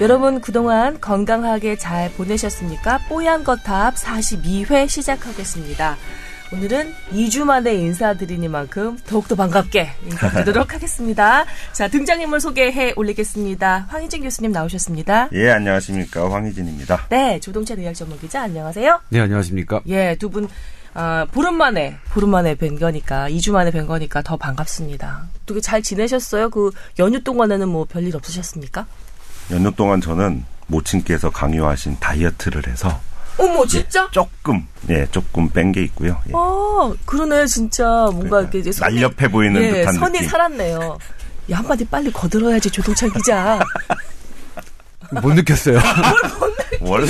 여러분 그동안 건강하게 잘 보내셨습니까? 뽀얀 거탑 42회 시작하겠습니다. 오늘은 2주 만에 인사드리니만큼 더욱더 반갑게 인사드리도록 하겠습니다. 자, 등장인물 소개해 올리겠습니다. 황희진 교수님 나오셨습니다. 예, 안녕하십니까. 황희진입니다. 네, 조동찬 의학 전문 기자 안녕하세요. 네, 안녕하십니까. 예, 두 분, 아, 보름 만에, 보름 만에 뵌 거니까, 2주 만에 뵌 거니까 더 반갑습니다. 어떻게 잘 지내셨어요? 그 연휴 동안에는 뭐 별일 없으셨습니까? 연휴 동안 저는 모친께서 강요하신 다이어트를 해서 어머, 진짜? 조금, 예, 조금 뺀 게 있고요. 예. 아, 그러네, 진짜. 뭔가 이렇게 이제 선이, 날렵해 보이는 예, 듯한 선이 느낌. 살았네요. 야, 한마디 빨리 거들어야지, 조동찬 기자. 못 느꼈어요. 원래,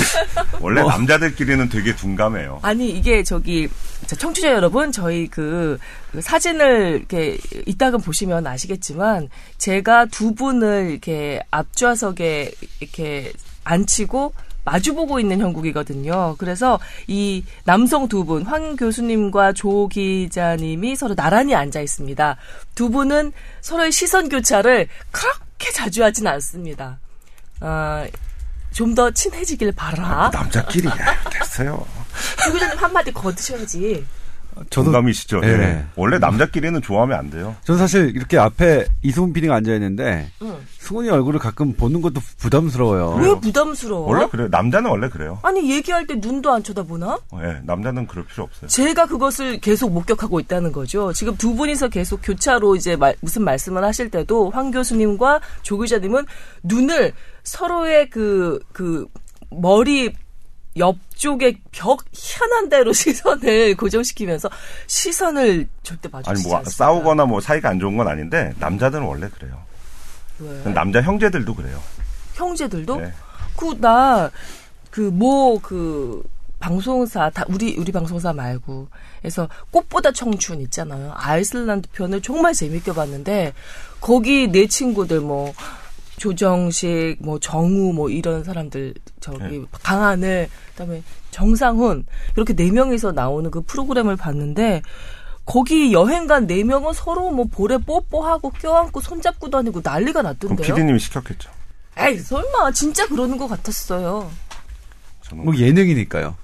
원래 남자들끼리는 되게 둔감해요. 아니, 이게 저기, 자, 청취자 여러분, 저희 그, 그 사진을 이렇게 이따금 보시면 아시겠지만, 제가 두 분을 이렇게 앞좌석에 이렇게 앉히고, 마주보고 있는 형국이거든요. 그래서 이 남성 두 분, 황 교수님과 조 기자님이 서로 나란히 앉아 있습니다. 두 분은 서로의 시선 교차를 그렇게 자주 하진 않습니다. 아, 좀더 친해지길 바라. 남자끼리, 야, 됐어요. 조 기자님 한마디 거드셔야지. 저도, 동감이시죠? 예. 예. 원래 남자끼리는 좋아하면 안 돼요. 저는 사실 이렇게 앞에 이승훈 PD가 앉아 있는데, 응. 승훈이 얼굴을 가끔 보는 것도 부담스러워요. 왜 부담스러워? 원래 그래요. 남자는 원래 그래요. 아니 얘기할 때 눈도 안 쳐다보나? 예, 남자는 그럴 필요 없어요. 제가 그것을 계속 목격하고 있다는 거죠. 지금 두 분이서 계속 교차로 이제 말- 무슨 말씀을 하실 때도 황 교수님과 조 기자님은 눈을 서로의 그, 그, 머리 옆쪽에 벽 희한한 대로 시선을 고정시키면서 시선을 절대 아니, 마주치지 뭐, 않습니다. 싸우거나 뭐 사이가 안 좋은 건 아닌데, 남자들은 원래 그래요. 왜? 남자 형제들도 그래요. 형제들도? 네. 그, 나, 그, 뭐, 그, 방송사, 다, 우리, 우리 방송사 말고. 그래서 꽃보다 청춘 있잖아요. 아이슬란드 편을 정말 재밌게 봤는데, 거기 내 친구들 뭐, 조정식, 뭐, 정우, 뭐, 이런 사람들, 저기, 네. 강하늘, 그 다음에 정상훈, 이렇게 네 명이서 나오는 그 프로그램을 봤는데, 거기 여행 간 네 명은 서로 뭐 볼에 뽀뽀하고 껴안고 손잡고 다니고 난리가 났던데요. 피디님이 시켰겠죠. 에이 설마 진짜 그러는 것 같았어요. 뭐 예능이니까요.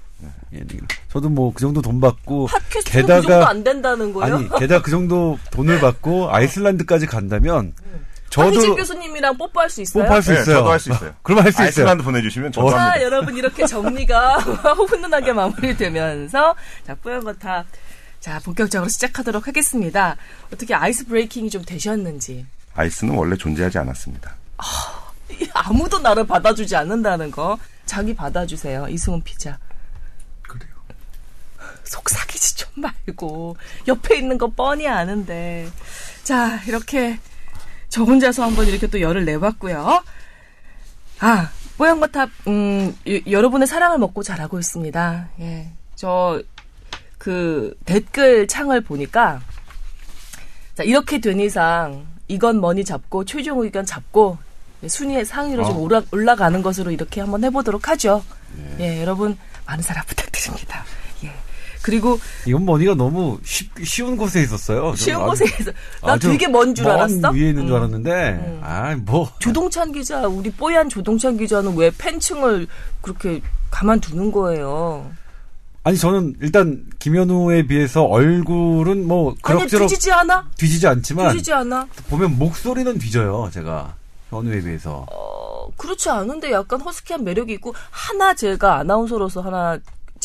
예능. 저도 뭐 그 정도 돈 받고, 팟캐스트가 그 정도 게다가, 안 된다는 거예요? 아니, 게다가 그 정도 돈을 받고 아이슬란드까지 간다면, 황희진 저도 교수님이랑 뽀뽀할 수 있어요? 뽀뽀할 수 네, 있어요. 저도 할 수 있어요. 그럼 할 수 있어요. 아이슬란드 보내주시면 저도 어. 자, 합니다. 여러분 이렇게 정리가 훈훈하게 마무리되면서 자 뿌연 거탑 자 본격적으로 시작하도록 하겠습니다. 어떻게 아이스 브레이킹이 좀 되셨는지 아이스는 원래 존재하지 않았습니다. 아무도 나를 받아주지 않는다는 거 자기 받아주세요 이승훈 피자. 그래요. 속삭이지 좀 말고 옆에 있는 거 뻔히 아는데 자 이렇게 저 혼자서 한번 이렇게 또 열을 내봤고요 아 뽀얀거탑 음 여- 여러분의 사랑을 먹고 자라고 있습니다 예 저 그 댓글 창을 보니까 자 이렇게 된 이상 이건 뭐니 잡고 최종 의견 잡고 순위의 상위로 좀 어. 올라, 올라가는 것으로 이렇게 한번 해보도록 하죠. 예, 여러분 많은 사랑 부탁드립니다. 예. 그리고 이건 머니가 너무 쉽, 쉬운 곳에 있었어요. 쉬운 곳에 있어. 나 되게 먼 줄만 알았어. 위에 있는 줄 음. 알았는데, 아, 뭐. 조동찬 기자, 우리 뽀얀 조동찬 기자는 왜 팬층을 그렇게 가만두는 거예요? 아니, 저는 일단 김현우에 비해서 얼굴은 뭐, 아니 그럭저럭 뒤지지 않아? 뒤지지 않지만, 뒤지지 않아? 보면 목소리는 뒤져요, 제가. 현우에 비해서. 어, 그렇지 않은데 약간 허스키한 매력이 있고 하나 제가 아나운서로서 하나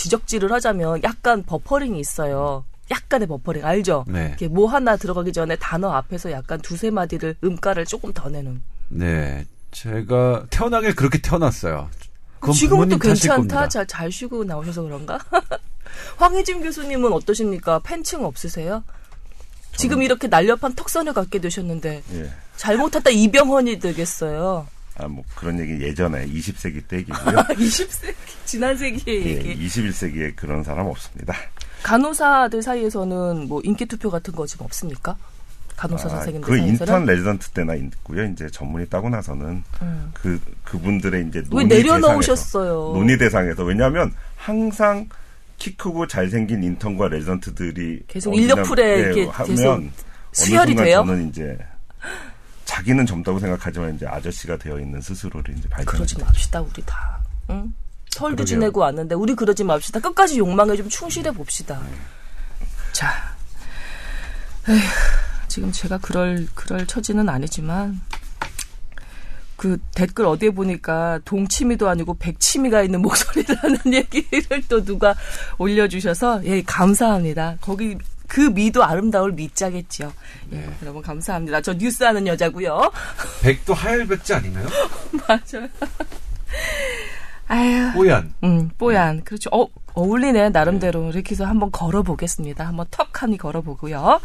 지적질을 하자면 약간 버퍼링이 있어요. 약간의 버퍼링 알죠? 네. 이렇게 뭐 하나 들어가기 전에 단어 앞에서 약간 두세 마디를 음가를 조금 더 내는. 네. 제가 태어나길 그렇게 태어났어요. 지금도 괜찮다. 잘, 잘 쉬고 나오셔서 그런가? 황혜진 교수님은 어떠십니까? 팬층 없으세요? 지금 이렇게 날렵한 턱선을 갖게 되셨는데 예. 잘못했다 이병헌이 되겠어요. 아, 뭐 그런 얘기 예전에 20세기 때 얘기고요. 20세기 지난 세기의 예, 얘기. 21세기에 그런 사람 없습니다. 간호사들 사이에서는 뭐 인기 투표 같은 거 지금 없습니까? 간호사 선생님들 그 사이에서는 인턴 레지던트 때나 있고요. 이제 전문의 따고 나서는 그 그분들의 이제 왜 논의 내려놓으셨어요? 대상에서, 논의 대상에서 왜냐하면 항상 키 크고 잘생긴 인턴과 레지던트들이 계속 어, 인력 그냥, 풀에 예, 이렇게 하면 계속 어느 수혈이 순간 돼요? 저는 이제 자기는 젊다고 생각하지만 이제 아저씨가 되어 있는 스스로를 이제 발견. 그러지 맙시다 우리 다. 응? 설도. 지내고 왔는데 우리 그러지 맙시다. 끝까지 욕망에 좀 충실해 봅시다. 자, 에휴, 지금 제가 그럴 그럴 처지는 아니지만 그 댓글 어디에 보니까 동치미도 아니고 백치미가 있는 목소리라는 얘기를 또 누가 올려주셔서 예 감사합니다. 거기 그 미도 아름다울 미자겠죠. 예, 여러분 감사합니다. 저 뉴스하는 여자고요. 백도 하얄백지 아닌가요? 맞아요. 아유. 뽀얀. 음, 뽀얀. 그렇죠. 어, 어울리네, 나름대로. 이렇게 해서 한번 걸어보겠습니다. 한번 턱하니 걸어보고요.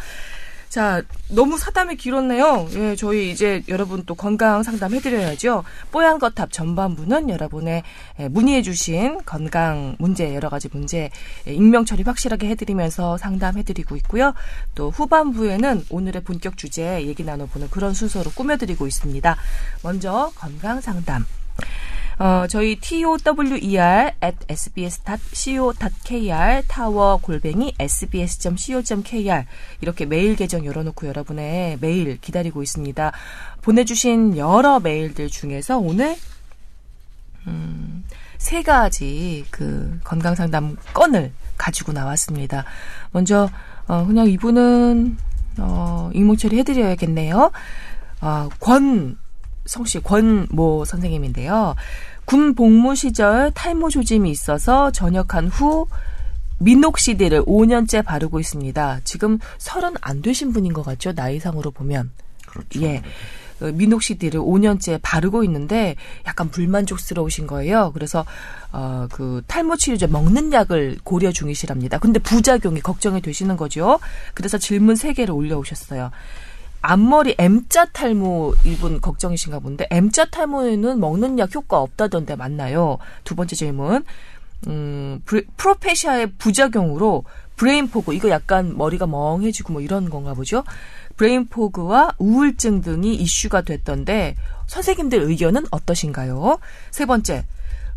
자, 너무 사담이 길었네요. 예, 저희 이제 여러분 또 건강 상담 해드려야죠. 뽀얀 거탑 전반부는 여러분의 예, 문의해주신 건강 문제, 여러 가지 문제, 예, 익명 처리 확실하게 해드리면서 상담해드리고 있고요. 또 후반부에는 오늘의 본격 주제 얘기 나눠보는 그런 순서로 꾸며드리고 있습니다. 먼저 건강 상담. 어, 저희 tower at sbs.co.kr 타워 골뱅이 sbs.co.kr 이렇게 메일 계정 열어놓고 여러분의 메일 기다리고 있습니다. 보내주신 여러 메일들 중에서 오늘 음, 세 가지 그 건강 상담 건을 가지고 나왔습니다. 먼저 어, 그냥 이분은 어, 익명 처리해드려야겠네요. 어, 권 성씨 권모 선생님인데요. 군 복무 시절 탈모 조짐이 있어서 전역한 후 미녹시딜을 5년째 바르고 있습니다. 지금 서른 안 되신 분인 것 같죠? 나이상으로 보면. 그렇죠. 예. 어, 미녹시딜을 5년째 바르고 있는데 약간 불만족스러우신 거예요. 그래서 어, 그 탈모 치료제 먹는 약을 고려 중이시랍니다. 근데 부작용이 걱정이 되시는 거죠. 그래서 질문 3개를 올려 오셨어요. 앞머리 M자 탈모 이분 걱정이신가 본데 M자 탈모에는 먹는 약 효과 없다던데 맞나요? 두 번째 질문. 음, 프로페시아의 부작용으로 brain fog 이거 약간 머리가 멍해지고 뭐 이런 건가 보죠. brain fog와 우울증 등이 이슈가 됐던데 선생님들 의견은 어떠신가요? 세 번째.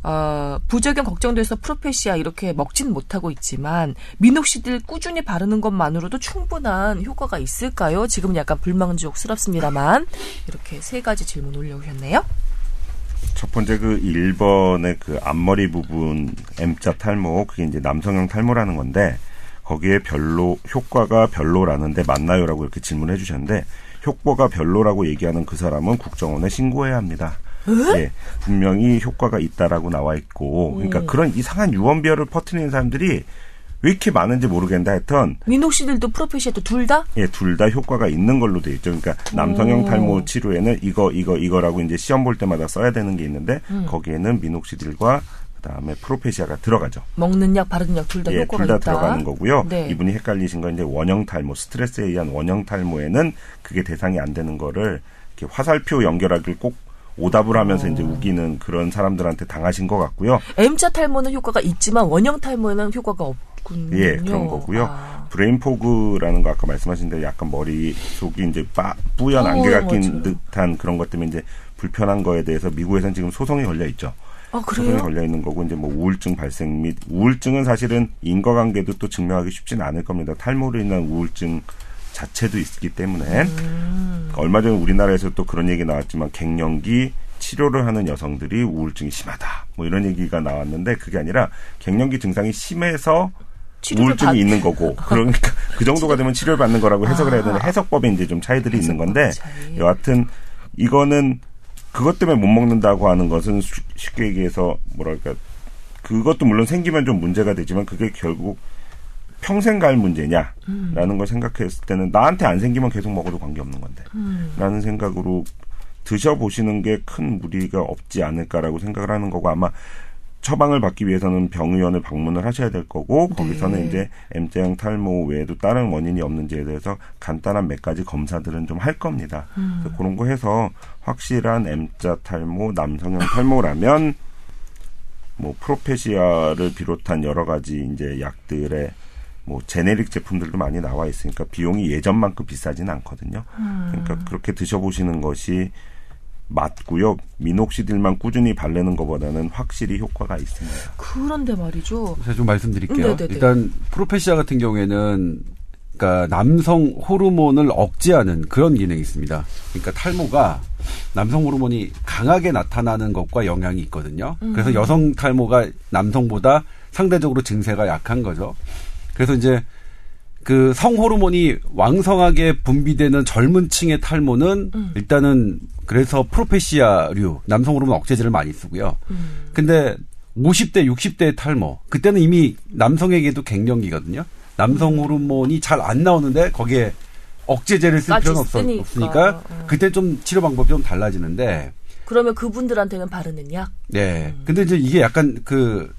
어, 부작용 걱정돼서 Propecia 이렇게 먹진 못하고 있지만 minoxidil 꾸준히 바르는 것만으로도 충분한 효과가 있을까요? 지금 약간 불만족스럽습니다만 이렇게 세 가지 질문 올려오셨네요. 첫 번째 그 1번의 그 앞머리 부분 M자 탈모 그게 이제 남성형 탈모라는 건데 거기에 별로 효과가 별로라는데 맞나요라고 이렇게 질문해 주셨는데 효과가 별로라고 얘기하는 그 사람은 국정원에 신고해야 합니다. 예, 분명히 효과가 있다라고 나와 있고 그러니까 그런 이상한 유언비어를 퍼뜨리는 사람들이 왜 이렇게 많은지 모르겠는데 하여튼 미녹시딜도 프로페시아도 둘 다? 예, 둘 다 효과가 있는 걸로 돼 있죠. 그러니까 남성형 탈모 치료에는 이거 이거 이거라고 이제 시험 볼 때마다 써야 되는 게 있는데 거기에는 미녹시딜과 그다음에 Propecia가 들어가죠. 먹는 약, 바르는 약 둘다 예, 효과가 둘다 있다. 들어가는 거고요. 네. 이분이 헷갈리신 건 이제 원형 탈모, 스트레스에 의한 원형 탈모에는 그게 대상이 안 되는 거를 이렇게 화살표 연결하기를 꼭 오답을 하면서 이제 우기는 그런 사람들한테 당하신 것 같고요. M자 탈모는 효과가 있지만 원형 탈모에는 효과가 없군요. 예, 그런 거고요. 아. brain fog라는 거 아까 말씀하신 대로 약간 머리 속이 이제 빠, 뿌연 어, 안개가 낀 맞아요. 듯한 그런 것 때문에 이제 불편한 거에 대해서 미국에서는 지금 소송이 걸려 있죠. 아, 소송이? 걸려 있는 거고 이제 뭐 우울증 발생 및 우울증은 사실은 인과관계도 또 증명하기 쉽지는 않을 겁니다. 탈모로 인한 우울증 자체도 있기 때문에 음. 얼마 전에 우리나라에서 또 그런 얘기 나왔지만 갱년기 치료를 하는 여성들이 우울증이 심하다. 뭐 이런 얘기가 나왔는데 그게 아니라 갱년기 증상이 심해서 우울증이 받- 있는 거고 그러니까 그 정도가 되면 치료를 받는 거라고 해석을 해야 되는데 해석법에 이제 좀 차이들이 있는 건데 차이. 여하튼 이거는 그것 때문에 못 먹는다고 하는 것은 쉬- 쉽게 얘기해서 뭐랄까 그것도 물론 생기면 좀 문제가 되지만 그게 결국 평생 갈 문제냐라는 걸 생각했을 때는 나한테 안 생기면 계속 먹어도 관계없는 건데 라는 생각으로 드셔보시는 게 큰 무리가 없지 않을까라고 생각을 하는 거고 아마 처방을 받기 위해서는 병의원을 방문을 하셔야 될 거고 거기서는 네. 이제 M자형 탈모 외에도 다른 원인이 없는지에 대해서 간단한 몇 가지 검사들은 좀 할 겁니다. 그래서 그런 거 해서 확실한 M자 탈모, 남성형 탈모라면 뭐 프로페시아를 비롯한 여러 가지 이제 약들의 뭐 제네릭 제품들도 많이 나와 있으니까 비용이 예전만큼 비싸지는 않거든요. 그러니까 그렇게 드셔보시는 것이 맞고요. 미녹시딜만 꾸준히 바르는 것보다는 확실히 효과가 있습니다. 그런데 말이죠. 제가 좀 말씀드릴게요. 네네네. 일단 프로페시아 같은 경우에는 그러니까 남성 호르몬을 억제하는 그런 기능이 있습니다. 그러니까 탈모가 남성 호르몬이 강하게 나타나는 것과 영향이 있거든요. 그래서 여성 탈모가 남성보다 상대적으로 증세가 약한 거죠. 그래서 이제 그 성호르몬이 왕성하게 분비되는 젊은 층의 탈모는 음. 일단은 그래서 프로페시아류 남성 호르몬 억제제를 많이 쓰고요. 음. 근데 50대, 60대의 탈모 그때는 이미 남성에게도 갱년기거든요. 남성 호르몬이 잘 안 나오는데 거기에 억제제를 쓸 필요는 없, 쓰니까. 없으니까 어. 그때 좀 치료 방법이 좀 달라지는데 그러면 그분들한테는 바르는 약? 네. 근데 이제 이게 약간 그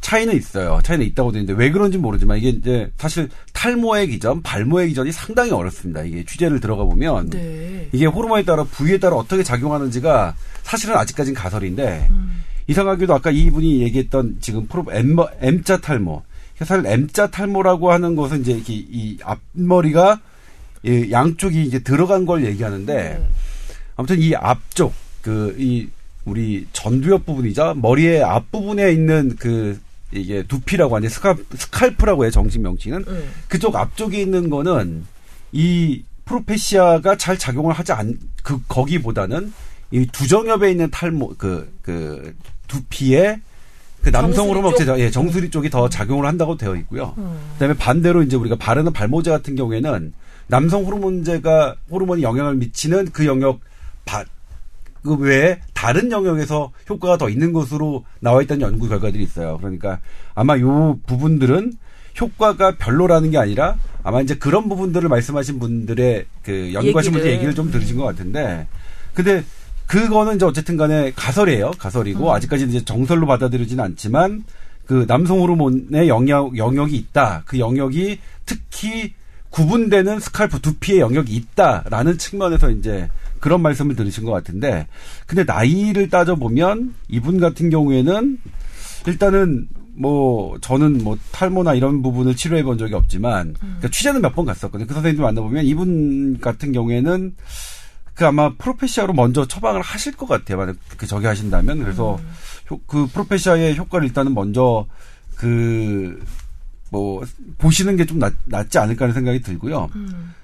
차이는 있어요. 차이는 있다고 되는데 왜 그런지 모르지만 이게 이제 사실 탈모의 기전, 발모의 기전이 상당히 어렵습니다. 이게 취재를 들어가 보면 네. 이게 호르몬에 따라 부위에 따라 어떻게 작용하는지가 사실은 아직까지는 가설인데 음. 이상하게도 아까 이분이 얘기했던 지금 프로 M, M자 탈모 사실 M자 탈모라고 하는 것은 이제 이, 이 앞머리가 이 양쪽이 이제 들어간 걸 얘기하는데 네. 아무튼 이 앞쪽 그이 우리 전두엽 부분이죠 머리의 앞 부분에 있는 그 이게 두피라고 하는 스칼, 스칼프라고 해 정식 명칭은 음. 그쪽 앞쪽에 있는 거는 이 프로페시아가 잘 작용을 하지 않 그 거기보다는 이 두정엽에 있는 탈모 그그 두피에 그 남성 정수리 호르몬 쪽? 억제제 예 정수리 쪽이 더 작용을 한다고 되어 있고요. 음. 그다음에 반대로 이제 우리가 바르는 발모제 같은 경우에는 남성 호르몬제가 호르몬이 영향을 미치는 그 영역 바, 그 외에 다른 영역에서 효과가 더 있는 것으로 나와 있다는 연구 결과들이 있어요. 그러니까 아마 요 부분들은 효과가 별로라는 게 아니라 아마 이제 그런 부분들을 말씀하신 분들의 그 연구하신 분들 얘기를. 좀 들으신 것 같은데 근데 그거는 이제 어쨌든 간에 가설이에요. 가설이고 아직까지 이제 정설로 받아들여지는 않지만 그 남성 호르몬의 영역 영역이 있다. 그 영역이 특히 구분되는 scalp 두피의 영역이 있다라는 측면에서 이제 그런 말씀을 들으신 것 같은데 근데 나이를 따져 보면 이분 같은 경우에는 일단은 뭐 저는 뭐 탈모나 이런 부분을 치료해 본 적이 없지만 그러니까 취재는 몇 번 갔었거든요. 그 선생님들 만나보면 이분 같은 경우에는 그 아마 프로페시아로 먼저 처방을 하실 것 같아요. 만약 그 저기 하신다면 그래서 효- 그 프로페시아의 효과를 일단은 먼저 그 뭐 보시는 게 좀 낫지 않을까 하는 생각이 들고요.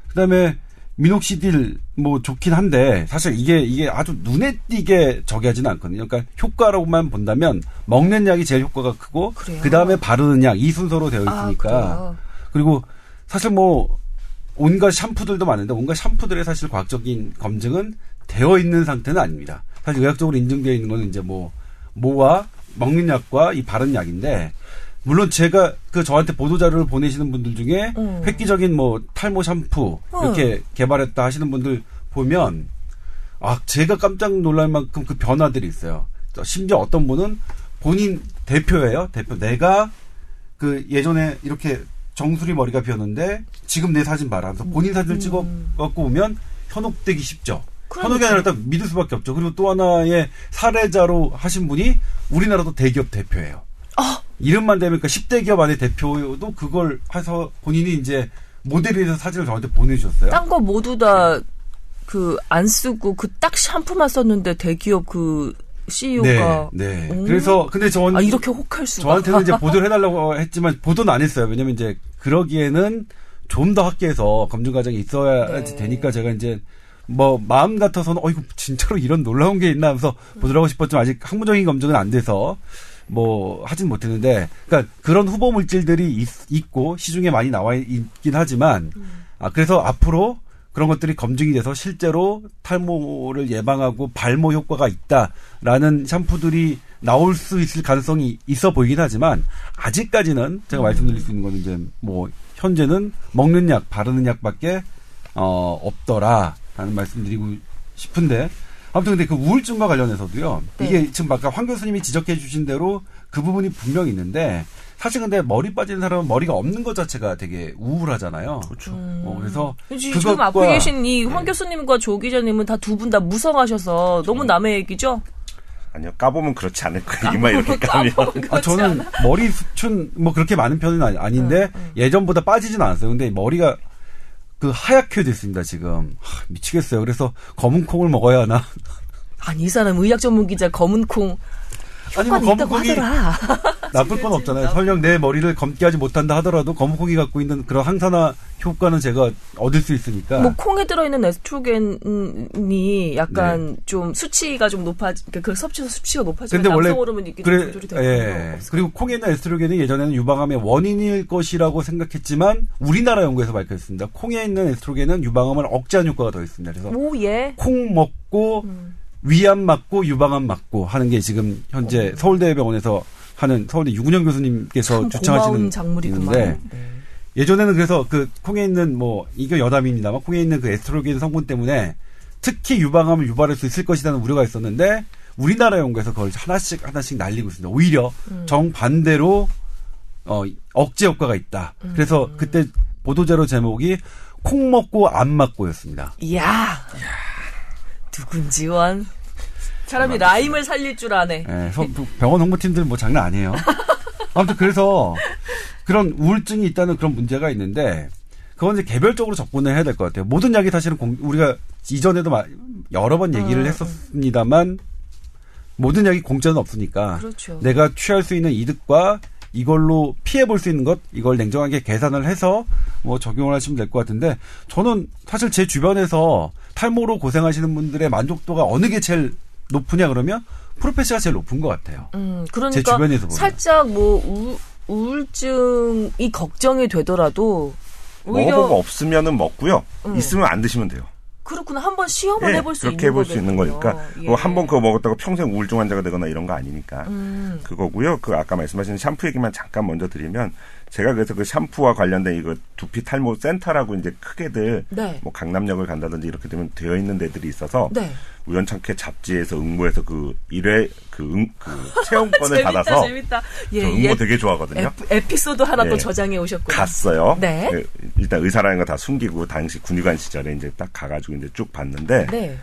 그다음에 미녹시딜 뭐 좋긴 한데 사실 이게 이게 아주 눈에 띄게 저기 하지는 않거든요. 그러니까 효과로만 본다면 먹는 약이 제일 효과가 크고 그래요? 그다음에 바르는 약 이 순서로 되어 아, 있으니까 그래요? 그리고 사실 뭐 온갖 샴푸들도 많은데 온갖 샴푸들의 사실 과학적인 검증은 되어 있는 상태는 아닙니다. 사실 의학적으로 인증되어 있는 거는 이제 뭐 모와 먹는 약과 이 바른 약인데 물론 제가 그 저한테 보도 자료를 보내시는 분들 중에 음. 획기적인 뭐 탈모 샴푸 이렇게 개발했다 하시는 분들 보면 아 제가 깜짝 놀랄 만큼 그 변화들이 있어요. 심지어 어떤 분은 본인 대표예요. 대표 내가 그 예전에 이렇게 정수리 머리가 비었는데 지금 내 사진 봐라. 하면서 본인 사진을 찍어 갖고 오면 현혹되기 쉽죠. 현혹이 아니라 딱 믿을 수밖에 없죠. 그리고 또 하나의 사례자로 하신 분이 우리나라도 대기업 대표예요. 이름만 되면 그 10대 기업 안에 대표도 그걸 해서 본인이 이제 모델에서 사진을 저한테 보내주셨어요. 딴 거 모두 다 그 안 쓰고 그 딱 샴푸만 썼는데 대기업 그 CEO가 네, 네. 음. 그래서 근데 저는 아 이렇게 혹할 수가 저한테는 이제 보도를 해달라고 했지만 보도는 안 했어요. 왜냐면 이제 그러기에는 좀 더 학계에서 검증 과정이 있어야 네. 되니까 제가 이제 뭐 마음 같아서는 어 이거 진짜로 이런 놀라운 게 있나 하면서 보도를 하고 싶었지만 아직 학문적인 검증은 안 돼서 뭐 하진 못했는데 그러니까 그런 후보 물질들이 있, 고 시중에 많이 나와 있긴 하지만 아 그래서 앞으로 그런 것들이 검증이 돼서 실제로 탈모를 예방하고 발모 효과가 있다라는 샴푸들이 나올 수 있을 가능성이 있어 보이긴 하지만 아직까지는 제가 말씀드릴 수 있는 거는 이제 뭐 현재는 먹는 약, 바르는 약밖에 어 없더라라는 말씀드리고 싶은데 아무튼 근데 그 우울증과 관련해서도요. 네. 이게 지금 아까 황 교수님이 지적해 주신 대로 그 부분이 분명히 있는데 사실 근데 머리 빠지는 사람은 머리가 없는 것 자체가 되게 우울하잖아요. 그렇죠. 어, 그래서 지- 지금 앞에 계신 이황 교수님과 조 기자님은 다 두 분 다 무성하셔서 너무 남의 얘기죠? 아니요, 까보면 그렇지 않을 거예요. 이마 이렇게 까면. 아, 저는 머리 수춘 뭐 그렇게 많은 편은 아닌데 예전보다 빠지진 않았어요. 근데 머리가 그 하얗게 됐습니다 지금 하, 미치겠어요. 그래서 검은 콩을 먹어야 하나? 아니 이 사람 의학 전문 기자 검은 콩 아니 뭐 효과는 검은 있다고 콩이 하더라. 나쁠 건 없잖아요. 설령 내 머리를 검게 하지 못한다 하더라도 검은 콩이 갖고 있는 그런 항산화 효과는 제가 얻을 수 있으니까. 뭐 콩에 들어있는 에스트로겐이 약간 좀 수치가 좀 높아, 그그 섭취해서 수치가 높아지면 근데 원래 호르몬이 이렇게 그래, 좀 조절이 되거든요. 예. 그리고 콩에 있는 에스트로겐이 예전에는 유방암의 원인일 것이라고 생각했지만 우리나라 연구에서 밝혀졌습니다. 콩에 있는 에스트로겐은 유방암을 억제하는 효과가 더 있습니다. 그래서 오, 예. 콩 먹고 음. 위암 맞고 유방암 맞고 하는 게 지금 현재 서울대병원에서 하는 서울대 유근영 교수님께서 참 주창하시는 작물이구만. 네. 예전에는 그래서 그 콩에 있는 뭐 이게 여담입니다만 콩에 있는 그 에스트로겐 성분 때문에 특히 유방암을 유발할 수 있을 것이라는 우려가 있었는데 우리나라 연구에서 그걸 하나씩 하나씩 날리고 있습니다. 오히려 음. 정반대로 어 억제 효과가 있다. 음. 그래서 그때 보도자료 제목이 콩 먹고 안 맞고였습니다. 이야. 누군지 원. 사람이 라임을 살릴 줄 아네. 예, 서- 병원 홍보팀들 뭐 장난 아니에요. 아무튼 그래서 그런 우울증이 있다는 그런 문제가 있는데 그건 이제 개별적으로 접근을 해야 될 것 같아요. 모든 약이 사실은 공- 우리가 이전에도 마- 여러 번 얘기를 음. 했었습니다만 모든 약이 공짜는 없으니까 그렇죠. 내가 취할 수 있는 이득과 이걸로 피해 볼 수 있는 것 이걸 냉정하게 계산을 해서 뭐 적용을 하시면 될 것 같은데 저는 사실 제 주변에서 탈모로 고생하시는 분들의 만족도가 어느 게 제일 높으냐 그러면 프로페시가 제일 높은 것 같아요. 음, 제 그러니까 주변에서 보면. 살짝 뭐 우, 우울증이 걱정이 되더라도 오히려 먹어보고 없으면은 먹고요. 음. 있으면 안 드시면 돼요. 그렇구나 한번 시험을 예, 해볼 수 그렇게 있는 해볼 수 있는. 거니까. 예. 뭐 한번 그거 먹었다고 평생 우울증 환자가 되거나 이런 거 아니니까. 음, 그거고요. 그 아까 말씀하신 샴푸 얘기만 잠깐 먼저 드리면 제가 그래서 그 샴푸와 관련된 이거 두피 탈모 센터라고 이제 크게들 네. 뭐 강남역을 간다든지 이렇게 되면 되어 있는 데들이 있어서 네. 우연찮게 잡지에서 응모해서 그 일회 그, 응, 그 체험권을 재밌다, 받아서 재밌다. 저 예, 응모 예. 되게 좋아하거든요. 에, 에피소드 하나 또 예. 저장해 오셨구나. 갔어요. 네. 예, 일단 의사라는 거 다 숨기고 당시 군의관 시절에 이제 딱 가가지고 이제 쭉 봤는데 네.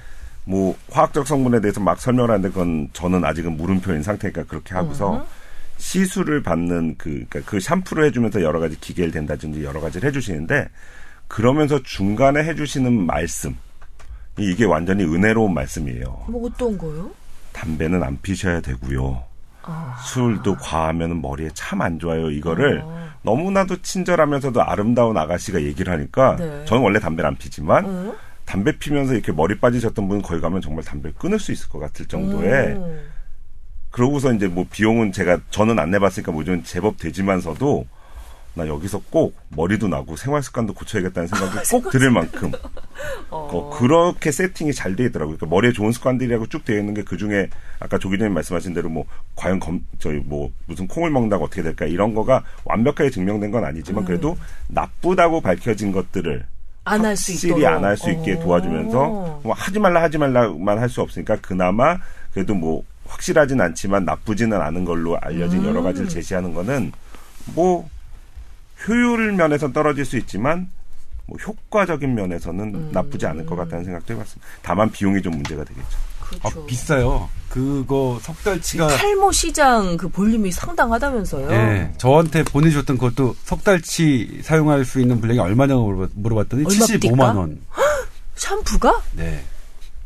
뭐 화학적 성분에 대해서 막 설명을 하는데 그건 저는 아직은 물음표인 상태니까 그렇게 하고서 음. 시술을 받는 그, 그러니까 그 샴푸를 해주면서 여러 가지 기계를 댄다든지 여러 가지를 해주시는데 그러면서 중간에 해주시는 말씀 이- 이게 완전히 은혜로운 말씀이에요. 뭐 어떤 거요? 담배는 안 피셔야 되고요. 아. 술도 과하면 머리에 참 안 좋아요. 이거를 어. 너무나도 친절하면서도 아름다운 아가씨가 얘기를 하니까 네. 저는 원래 담배를 안 피지만 어? 담배 피면서 이렇게 머리 빠지셨던 분 거기 가면 정말 담배를 끊을 수 있을 것 같을 정도의 음. 그러고서 이제 뭐 비용은 제가 저는 안 내봤으니까 뭐 좀 제법 되지만서도 나 여기서 꼭 머리도 나고 생활 습관도 고쳐야겠다는 생각이 꼭 들을 만큼 어, 그렇게 세팅이 잘돼 있더라고요. 그러니까 머리에 좋은 습관들이라고 쭉 되어 있는 게 그 중에 아까 조 기자님 말씀하신 대로 뭐 과연 검 저희 뭐 무슨 콩을 먹는다고 어떻게 될까 이런 거가 완벽하게 증명된 건 아니지만 그래도 나쁘다고 밝혀진 것들을 안 할 수 있도록. 확실히 안할 수 있게 어. 도와주면서 뭐 하지 말라 하지 말라만 할 수 없으니까 그나마 그래도 뭐 확실하진 않지만 나쁘지는 않은 걸로 알려진 여러 음. 가지를 제시하는 거는 뭐 효율 면에서 떨어질 수 있지만 뭐 효과적인 면에서는 음. 나쁘지 않을 것 같다는 생각도 해봤습니다. 다만 비용이 좀 문제가 되겠죠. 아, 그렇죠. 비싸요. 그거 석 달치가 탈모 시장 그 볼륨이 상당하다면서요. 예, 저한테 보내주셨던 것도 석 달치 사용할 수 있는 분량이 얼마냐고 물어봤- 물어봤더니 얼마 75만 원. 샴푸가 네,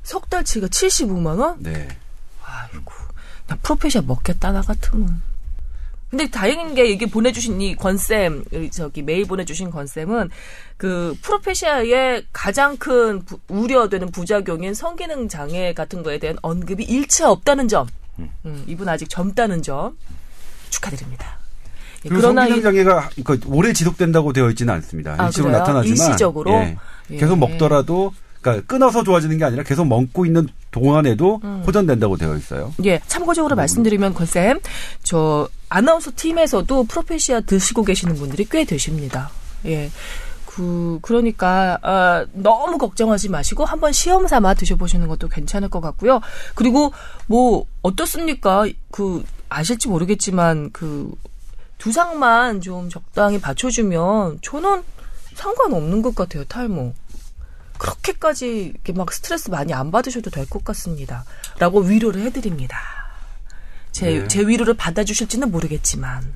석 달치가 75만 원? 네. 아이고, 나 프로페셔 먹겠다 나 같으면. 근데 다행인 게 이게 보내주신 이 권쌤 이 저기 메일 보내주신 권쌤은 그 프로페시아의 가장 큰 부- 우려되는 부작용인 성기능 장애 같은 거에 대한 언급이 일체 없다는 점. 음, 이분 아직 젊다는 점 축하드립니다. 예, 그리고 그러나 성기능 이- 장애가 그러니까 오래 지속된다고 되어 있지는 않습니다. 아, 일시로 그래요? 나타나지만 일시적으로? 예, 예. 계속 먹더라도 그러니까 끊어서 좋아지는 게 아니라 계속 먹고 있는 동안에도 음. 호전된다고 되어 있어요. 예, 참고적으로 말씀드리면 권쌤, 저 아나운서 팀에서도 프로페시아 드시고 계시는 분들이 꽤 되십니다. 예. 그 그러니까 아, 너무 걱정하지 마시고 한번 시험 삼아 드셔보시는 것도 괜찮을 것 같고요. 그리고 뭐 어떻습니까? 그 아실지 모르겠지만 그 두상만 좀 적당히 받쳐주면 저는 상관없는 것 같아요 탈모. 그렇게까지 이렇게 막 스트레스 많이 안 받으셔도 될 것 같습니다. 라고 위로를 해드립니다. 제, 네. 제 위로를 받아주실지는 모르겠지만.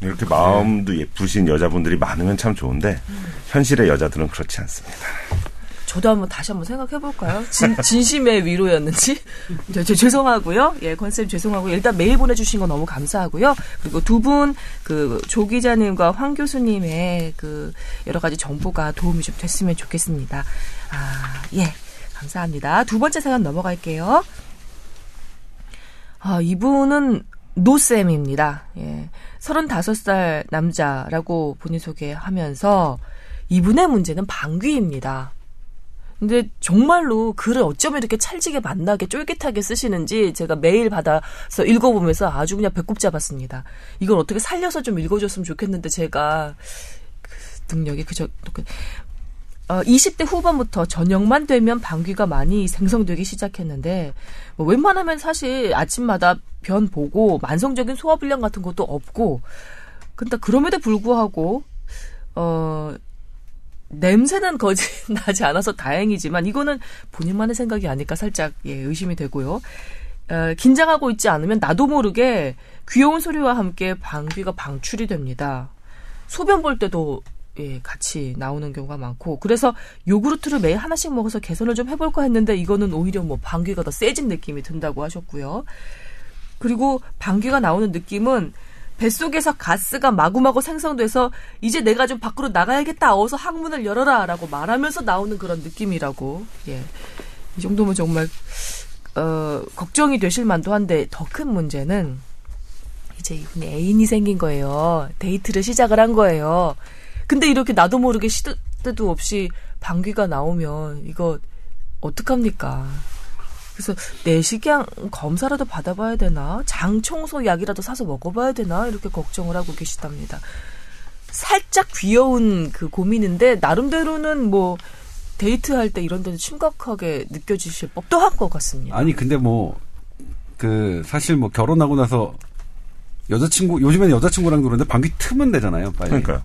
이렇게 마음도 예쁘신 여자분들이 많으면 참 좋은데 현실의 여자들은 그렇지 않습니다. 저도 한번 다시 한번 생각해 볼까요? 진, 진심의 위로였는지. 저, 저, 죄송하고요. 예, 권쌤 죄송하고요. 일단 메일 보내주신 거 너무 감사하고요. 그리고 두 분, 그, 조 기자님과 황 교수님의 그, 여러 가지 정보가 도움이 좀 됐으면 좋겠습니다. 아, 예. 감사합니다. 두 번째 사연 넘어갈게요. 아, 이분은 노쌤입니다. 예. 35살 남자라고 본인 소개하면서 이분의 문제는 방귀입니다. 근데 정말로 글을 어쩌면 이렇게 찰지게 만나게 쫄깃하게 쓰시는지 제가 메일 받아서 읽어보면서 아주 그냥 배꼽 잡았습니다. 이걸 어떻게 살려서 좀 읽어줬으면 좋겠는데 제가 그 능력이 그저 어, 20대 후반부터 저녁만 되면 방귀가 많이 생성되기 시작했는데 뭐 웬만하면 사실 아침마다 변 보고 만성적인 소화불량 같은 것도 없고 근데 그럼에도 불구하고 어 냄새는 거짓 나지 않아서 다행이지만 이거는 본인만의 생각이 아닐까 살짝 예, 의심이 되고요. 어, 긴장하고 있지 않으면 나도 모르게 귀여운 소리와 함께 방귀가 방출이 됩니다. 소변 볼 때도 예, 같이 나오는 경우가 많고 그래서 요구르트를 매일 하나씩 먹어서 개선을 좀 해볼까 했는데 이거는 오히려 뭐 방귀가 더 세진 느낌이 든다고 하셨고요. 그리고 방귀가 나오는 느낌은 뱃속에서 가스가 마구마구 생성돼서 이제 내가 좀 밖으로 나가야겠다. 어서 항문을 열어라 라고 말하면서 나오는 그런 느낌이라고. 예. 이 정도면 정말 어, 걱정이 되실 만도 한데 더 큰 문제는 이제 이분이 애인이 생긴 거예요. 데이트를 시작을 한 거예요. 근데 이렇게 나도 모르게 시도 때도 없이 방귀가 나오면 이거 어떡합니까? 그래서 내시경 검사라도 받아봐야 되나? 장 청소 약이라도 사서 먹어봐야 되나? 이렇게 걱정을 하고 계시답니다. 살짝 귀여운 그 고민인데 나름대로는 뭐 데이트할 때 이런 데는 심각하게 느껴지실 법도 한 것 같습니다. 아니 근데 뭐 그 사실 뭐 결혼하고 나서 여자친구 요즘에는 여자친구랑 노는데 방귀 트면 되잖아요. 빨리. 그러니까요.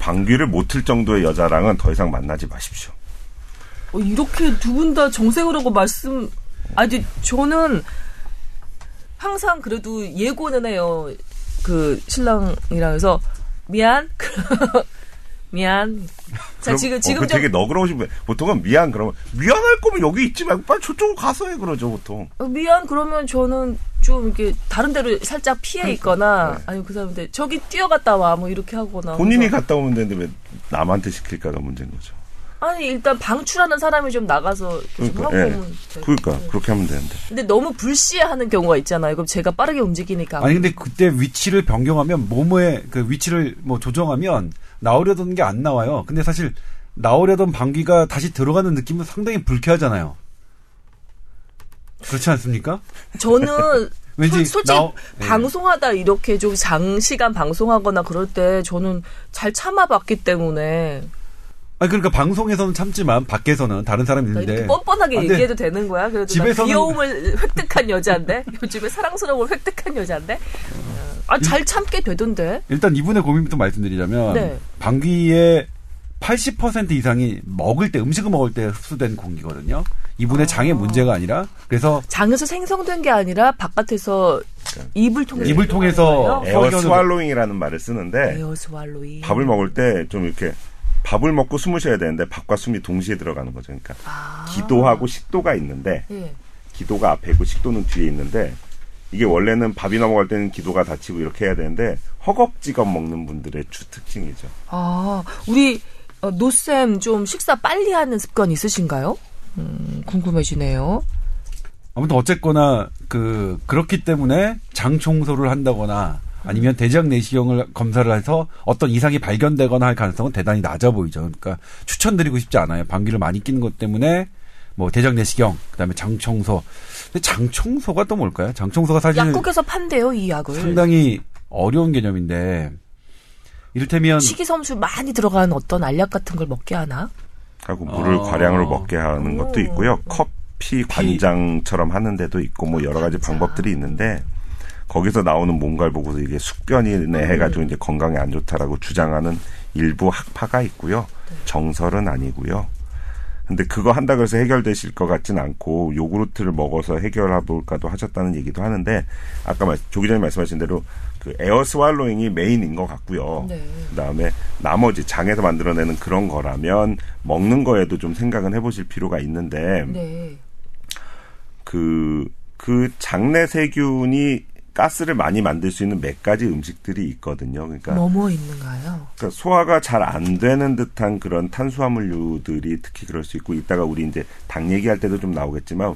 방귀를 못 틀 정도의 여자랑은 더 이상 만나지 마십시오. 어, 이렇게 두 분 다 정색을 하고 말씀 아니 저는 항상 그래도 예고는 해요. 그 신랑이랑 해서 미안. 미안. 자 그럼, 지금 어, 지금 그좀 되게 너그러우신 분. 보통은 미안 그러면 미안할 거면 여기 있지 말고 빨리 저쪽으로 가서 해 그러죠 보통. 어, 미안 그러면 저는 좀 이렇게 다른 데로 살짝 피해 있거나 네. 아니 그 사람한테 저기 뛰어갔다 와 뭐 이렇게 하거나 본인이 그래서 갔다 오면 되는데 왜 남한테 시킬까가 문제인 거죠. 아니 일단 방출하는 사람이 좀 나가서 그러니까, 하고 예. 오면 돼요. 그러니까 네. 그렇게 하면 되는데. 근데 너무 불시하는 경우가 있잖아요. 그럼 제가 빠르게 움직이니까 아니 근데 그때 위치를 변경하면 몸의 그 위치를 뭐 조정하면 나오려던 게 안 나와요. 근데 사실 나오려던 방귀가 다시 들어가는 느낌은 상당히 불쾌하잖아요. 그렇지 않습니까? 저는 왠지 솔- 솔직히 나오- 예. 방송하다 이렇게 좀 장시간 방송하거나 그럴 때 저는 잘 참아봤기 때문에 아니 그러니까 방송에서는 참지만 밖에서는 다른 사람이 나 있는데 이렇게 뻔뻔하게 아, 근데 얘기해도 되는 거야? 그래도 집에서는- 나 귀여움을 획득한 여자인데 요즘에 사랑스러움을 획득한 여자인데 아 잘 참게 되던데 일단 이분의 고민부터 말씀드리자면 네. 방귀의 80% 이상이 먹을 때 음식을 먹을 때 흡수된 공기거든요. 이분의 장의 문제가 아니라 그래서 장에서 생성된 게 아니라 바깥에서 입을 통해서 입을 통해서 air swallowing이라는 말을 쓰는데? 에어 swallowing 밥을 먹을 때 좀 이렇게 밥을 먹고 숨을 쉬어야 되는데 밥과 숨이 동시에 들어가는 거죠. 그러니까 아. 기도하고 식도가 있는데 예. 기도가 앞에 있고 식도는 뒤에 있는데 이게 원래는 밥이 넘어갈 때는 기도가 닫히고 이렇게 해야 되는데 허겁지겁 먹는 분들의 주 특징이죠. 아 우리 어, 노쌤 좀 식사 빨리 하는 습관 있으신가요? 음, 궁금해지네요. 아무튼 어쨌거나 그 그렇기 때문에 장 청소를 한다거나 아니면 대장 내시경을 검사를 해서 어떤 이상이 발견되거나 할 가능성은 대단히 낮아 보이죠. 그러니까 추천드리고 싶지 않아요. 방귀를 많이 끼는 것 때문에 뭐 대장 내시경, 그다음에 장 청소. 근데 장 청소가 또 뭘까요? 장 청소가 사실 약국에서 판대요 이 약을. 상당히 어려운 개념인데 이를테면 식이섬유 많이 들어간 어떤 알약 같은 걸 먹게 하나? 하고 물을 어. 과량으로 먹게 하는 것도 있고요. 커피 관장처럼 하는 데도 있고 뭐 여러 가지 방법들이 있는데 거기서 나오는 뭔가를 보고서 이게 숙변이네 해가지고 이제 건강에 안 좋다라고 주장하는 일부 학파가 있고요. 정설은 아니고요. 근데 그거 한다 그래서 해결되실 것 같진 않고 요구르트를 먹어서 해결해 볼까도 하셨다는 얘기도 하는데 아까 말, 조 기자님 말씀하신 대로 그 air swallowing이 메인인 것 같고요. 네. 그다음에 나머지 장에서 만들어내는 그런 거라면 먹는 거에도 좀 생각은 해보실 필요가 있는데 네. 그, 그 장내 세균이 가스를 많이 만들 수 있는 몇 가지 음식들이 있거든요. 그러니까, 뭐뭐 있는가요? 그러니까 소화가 잘 안 되는 듯한 그런 탄수화물류들이 특히 그럴 수 있고 이따가 우리 이제 당 얘기할 때도 좀 나오겠지만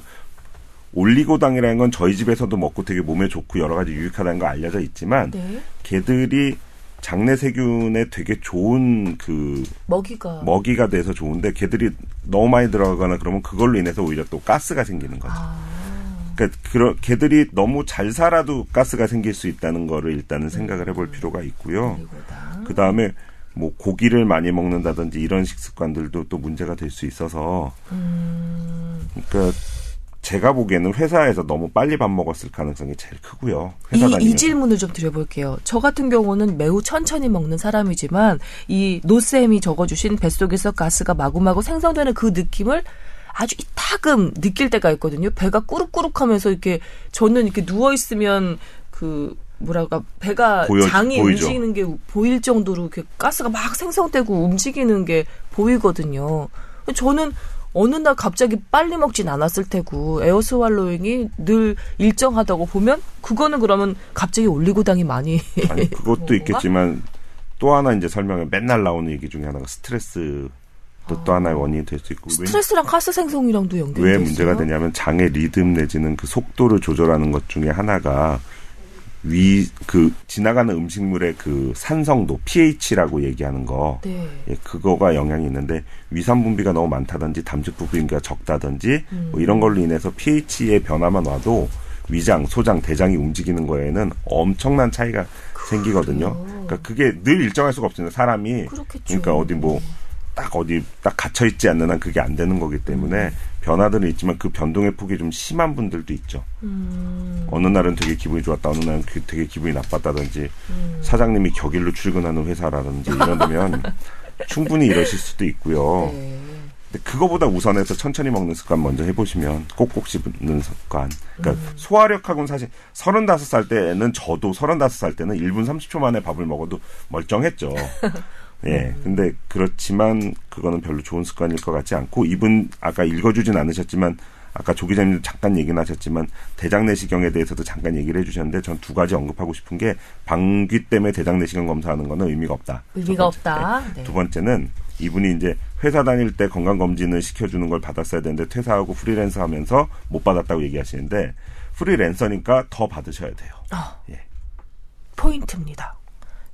올리고당이라는 건 저희 집에서도 먹고 되게 몸에 좋고 여러 가지 유익하다는 거 알려져 있지만 네. 걔들이 장내 세균에 되게 좋은 그 먹이가. 먹이가 돼서 좋은데 걔들이 너무 많이 들어가거나 그러면 그걸로 인해서 오히려 또 가스가 생기는 거죠. 아, 그러니까 그런 걔들이 너무 잘 살아도 가스가 생길 수 있다는 거를 일단은 생각을 음. 해볼 필요가 있고요. 그 다음에 뭐 고기를 많이 먹는다든지 이런 식습관들도 또 문제가 될 수 있어서 음, 그러니까 제가 보기에는 회사에서 너무 빨리 밥 먹었을 가능성이 제일 크고요. 이, 이 다니면서. 질문을 좀 드려볼게요. 저 같은 경우는 매우 천천히 먹는 사람이지만 이 노쌤이 적어주신 뱃속에서 가스가 마구마구 생성되는 그 느낌을 아주 이타금 느낄 때가 있거든요. 배가 꾸룩꾸룩하면서 이렇게 저는 이렇게 누워 있으면 그 뭐랄까 배가 보여- 장이 보이죠. 움직이는 게 보일 정도로 이렇게 가스가 막 생성되고 움직이는 게 보이거든요. 저는 어느 날 갑자기 빨리 먹진 않았을 테고 에어스왈로잉이 늘 일정하다고 보면 그거는 그러면 갑자기 올리고당이 많이 아니 그것도? 있겠지만 또 하나 이제 설명에 맨날 나오는 얘기 중에 하나가 스트레스. 또, 또 하나의 원인이 될 수 있고 왜- 스트레스랑 가스 생성이랑도 연결돼 왜 있어요. 문제가 되냐면 장의 리듬 내지는 그 속도를 조절하는 것 중에 하나가 위 그 지나가는 음식물의 그 산성도 pH라고 얘기하는 거 네. 예, 그거가 영향이 있는데 위산 분비가 너무 많다든지 담즙 분비가 적다든지 음. 뭐 이런 걸로 인해서 pH의 변화만 와도 위장, 소장, 대장이 움직이는 거에는 엄청난 차이가 생기거든요. 그러니까 그게 늘 일정할 수가 없습니다. 사람이 그렇겠죠. 그러니까 어디 뭐 딱 어디 딱 갇혀 있지 않는 한 그게 안 되는 거기 때문에 음. 변화들은 있지만 그 변동의 폭이 좀 심한 분들도 있죠. 음, 어느 날은 되게 기분이 좋았다, 어느 날은 그- 되게 기분이 나빴다든지 음. 사장님이 격일로 출근하는 회사라든지 이러면 충분히 이러실 수도 있고요. 네. 근데 그거보다 우선해서 천천히 먹는 습관 먼저 해보시면 꼭꼭 씹는 습관. 그러니까 음. 소화력하고는 사실 35살 때는 저도 35살 때는 1분 30초 만에 밥을 먹어도 멀쩡했죠. 예. 음. 근데 그렇지만 그거는 별로 좋은 습관일 것 같지 않고 이분 아까 읽어주진 않으셨지만 아까 조 기자님도 잠깐 얘기는 하셨지만 대장 내시경에 대해서도 잠깐 얘기를 해주셨는데 전 두 가지 언급하고 싶은 게 방귀 때문에 대장 내시경 검사하는 거는 의미가 없다. 의미가. 없다. 네. 네. 두 번째는 이분이 이제 회사 다닐 때 건강 검진을 시켜주는 걸 받았어야 되는데 퇴사하고 프리랜서 하면서 못 받았다고 얘기하시는데 프리랜서니까 더 받으셔야 돼요. 아, 예. 포인트입니다.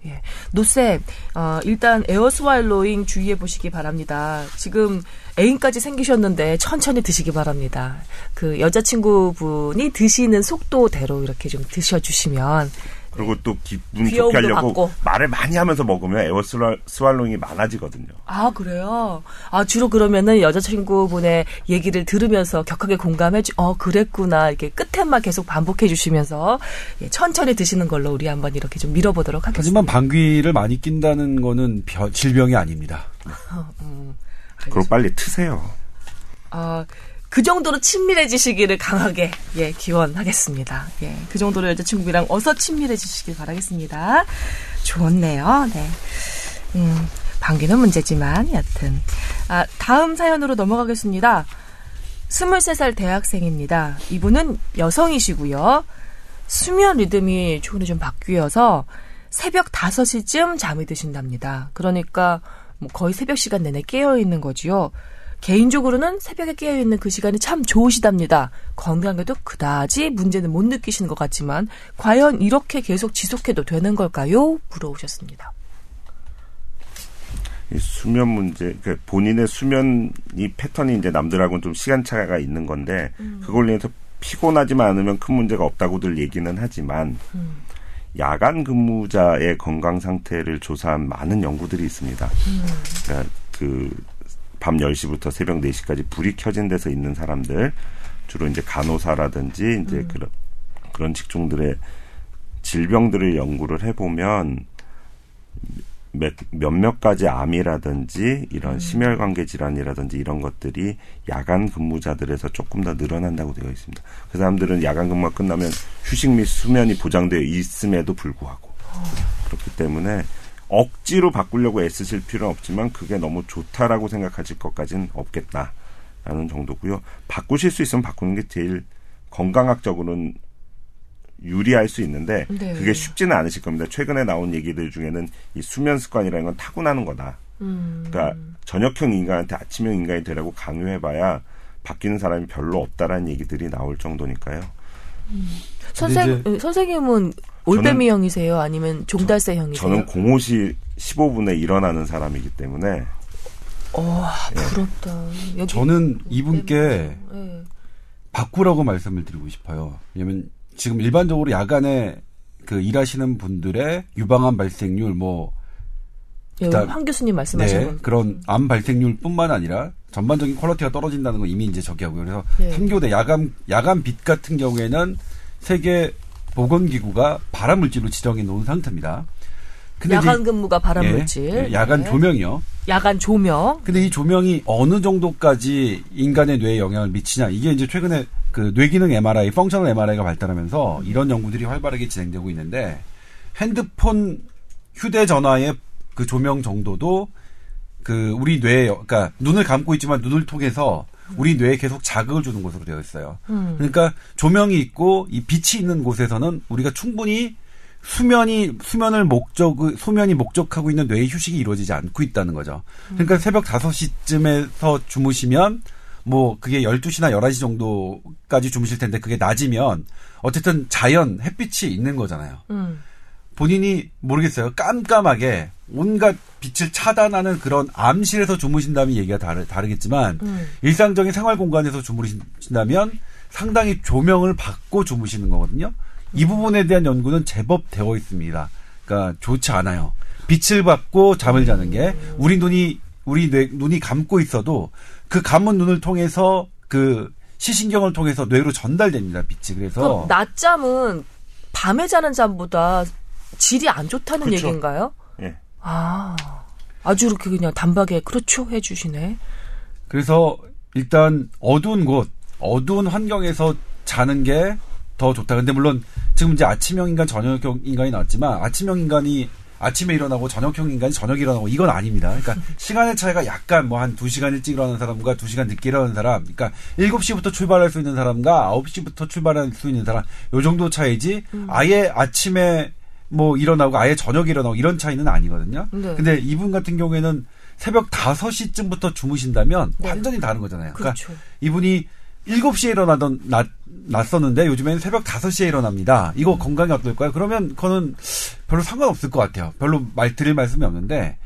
예. 노쌤, 어, 일단 air swallowing 주의해 보시기 바랍니다. 지금 애인까지 생기셨는데 천천히 드시기 바랍니다. 그 여자친구분이 드시는 속도대로 이렇게 좀 드셔주시면 그리고 또 기분 좋게 하려고 받고. 말을 많이 하면서 먹으면 air swallowing이 많아지거든요. 아, 그래요? 아, 주로 그러면은 여자친구분의 얘기를 들으면서 격하게 공감해주, 어, 그랬구나. 이렇게 끝에만 계속 반복해 주시면서, 예, 천천히 드시는 걸로 우리 한번 이렇게 좀 밀어보도록 하겠습니다. 하지만 방귀를 많이 낀다는 거는 벼- 질병이 아닙니다. 그걸 빨리 트세요. 어, 그 정도로 친밀해지시기를 강하게, 예, 기원하겠습니다. 예, 그 정도로 여자친구랑 어서 친밀해지시길 바라겠습니다. 좋네요, 네. 음, 방귀는 문제지만, 여튼. 아, 다음 사연으로 넘어가겠습니다. 23살 대학생입니다. 이분은 여성이시고요. 수면 리듬이 최근에 좀 바뀌어서 새벽 5시쯤 잠이 드신답니다. 그러니까 뭐 거의 새벽 시간 내내 깨어 있는 거지요. 개인적으로는 새벽에 깨어 있는 그 시간이 참 좋으시답니다. 건강에도 그다지 문제는 못 느끼시는 것 같지만 과연 이렇게 계속 지속해도 되는 걸까요? 물어오셨습니다. 이 수면 문제, 그 본인의 수면이 패턴이 이제 남들하고는 좀 시간차가 있는 건데 그걸로 인해서 피곤하지만 않으면 큰 문제가 없다고들 얘기는 하지만 야간 근무자의 건강 상태를 조사한 많은 연구들이 있습니다. 그러니까 그 밤 10시부터 새벽 4시까지 불이 켜진 데서 있는 사람들 주로 이제 간호사라든지 이제 그런 그런 직종들의 질병들을 연구를 해보면 몇, 몇몇 가지 암이라든지 이런 심혈관계 질환이라든지 이런 것들이 야간 근무자들에서 조금 더 늘어난다고 되어 있습니다. 그 사람들은 야간 근무가 끝나면 휴식 및 수면이 보장되어 있음에도 불구하고. 그렇기 때문에 억지로 바꾸려고 애쓰실 필요는 없지만 그게 너무 좋다라고 생각하실 것까지는 없겠다라는 정도고요. 바꾸실 수 있으면 바꾸는 게 제일 건강학적으로는 유리할 수 있는데 네. 그게 쉽지는 않으실 겁니다. 최근에 나온 얘기들 중에는 이 수면 습관이라는 건 타고나는 거다. 음. 그러니까 저녁형 인간한테 아침형 인간이 되라고 강요해봐야 바뀌는 사람이 별로 없다라는 얘기들이 나올 정도니까요. 선생 이제- 선생님은 올빼미 형이세요? 아니면 종달새 형이세요? 저는 공호시 15분에 일어나는 사람이기 때문에 어, 부럽다. 여기 저는 이분께 네. 바꾸라고 말씀을 드리고 싶어요. 왜냐면 지금 일반적으로 야간에 그 일하시는 분들의 유방암 발생률 뭐 예, 일단- 황 교수님 말씀하신 네, 거. 그런 암 발생률뿐만 아니라 전반적인 quality가 떨어진다는 거 이미 이제 저기하고요. 그래서 네. 삼 3교대 야간 야간 빛 같은 경우에는 세계 보건기구가 발암 물질로 지정해 놓은 상태입니다. 근데 야간 근무가 발암 예, 물질. 예, 야간 네. 조명이요. 야간 조명. 근데 이 조명이 어느 정도까지 인간의 뇌에 영향을 미치냐 이게 이제 최근에 그 뇌기능 MRI, 펑셔널 MRI가 발달하면서 이런 연구들이 활발하게 진행되고 있는데 핸드폰, 휴대전화의 그 조명 정도도 그 우리 뇌에 그러니까 눈을 감고 있지만 눈을 통해서 우리 뇌에 계속 자극을 주는 것으로 되어 있어요. 음. 그러니까 조명이 있고 이 빛이 있는 곳에서는 우리가 충분히 수면이 수면을 목적 수면이 목적하고 있는 뇌의 휴식이 이루어지지 않고 있다는 거죠. 그러니까 새벽 5시쯤에서 주무시면 뭐 그게 12시나 11시 정도까지 주무실 텐데 그게 낮이면 어쨌든 자연 햇빛이 있는 거잖아요. 음. 본인이 모르겠어요. 깜깜하게 온갖 빛을 차단하는 그런 암실에서 주무신다면 얘기가 다르, 다르겠지만 음. 일상적인 생활 공간에서 주무신다면 상당히 조명을 받고 주무시는 거거든요. 이 부분에 대한 연구는 제법 되어 있습니다. 그러니까 좋지 않아요. 빛을 받고 잠을 자는 게 우리 눈이 우리 뇌, 눈이 감고 있어도 그 감은 눈을 통해서 그 시신경을 통해서 뇌로 전달됩니다. 빛이 그래서 낮잠은 밤에 자는 잠보다 질이 안 좋다는 그렇죠. 얘기인가요? 예. 아, 아주 이렇게 그냥 단박에 그렇죠 해주시네. 그래서 일단 어두운 곳, 어두운 환경에서 자는 게 더 좋다. 근데 물론 지금 이제 아침형 인간, 저녁형 인간이 나왔지만 아침형 인간이 아침에 일어나고 저녁형 인간이 저녁에 일어나고 이건 아닙니다. 그러니까 시간의 차이가 약간 뭐한 2시간 일찍 일어나는 사람과 2시간 늦게 일어나는 사람. 그러니까 7시부터 출발할 수 있는 사람과 9시부터 출발할 수 있는 사람. 요 정도 차이지 아예 아침에 뭐 일어나고 아예 저녁에 일어나고 이런 차이는 아니거든요. 네. 근데 이분 같은 경우에는 새벽 5시쯤부터 주무신다면 네. 완전히 다른 거잖아요. 그러니까 그렇죠. 이분이 7시에 일어나던 낮 났었는데 요즘에는 새벽 5시에 일어납니다. 이거 건강에 어떨까요? 그러면 그거는 별로 상관없을 것 같아요. 별로 말 드릴 말씀이 없는데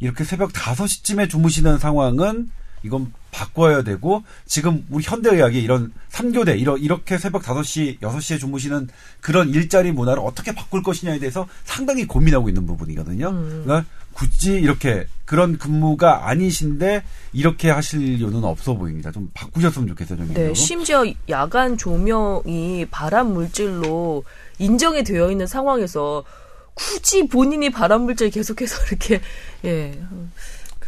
이렇게 새벽 5시쯤에 주무시는 상황은 이건 바꿔야 되고 지금 우리 현대의학이 이런 3교대 이러, 이렇게 새벽 5시, 6시에 주무시는 그런 일자리 문화를 어떻게 바꿀 것이냐에 대해서 상당히 고민하고 있는 부분이거든요. 음. 그러니까 굳이 이렇게 그런 근무가 아니신데 이렇게 하실 이유는 없어 보입니다. 좀 바꾸셨으면 좋겠어요. 좀 네. 심지어 야간 조명이 발암 물질로 인정이 되어 있는 상황에서 굳이 본인이 발암 물질 계속해서 이렇게 예.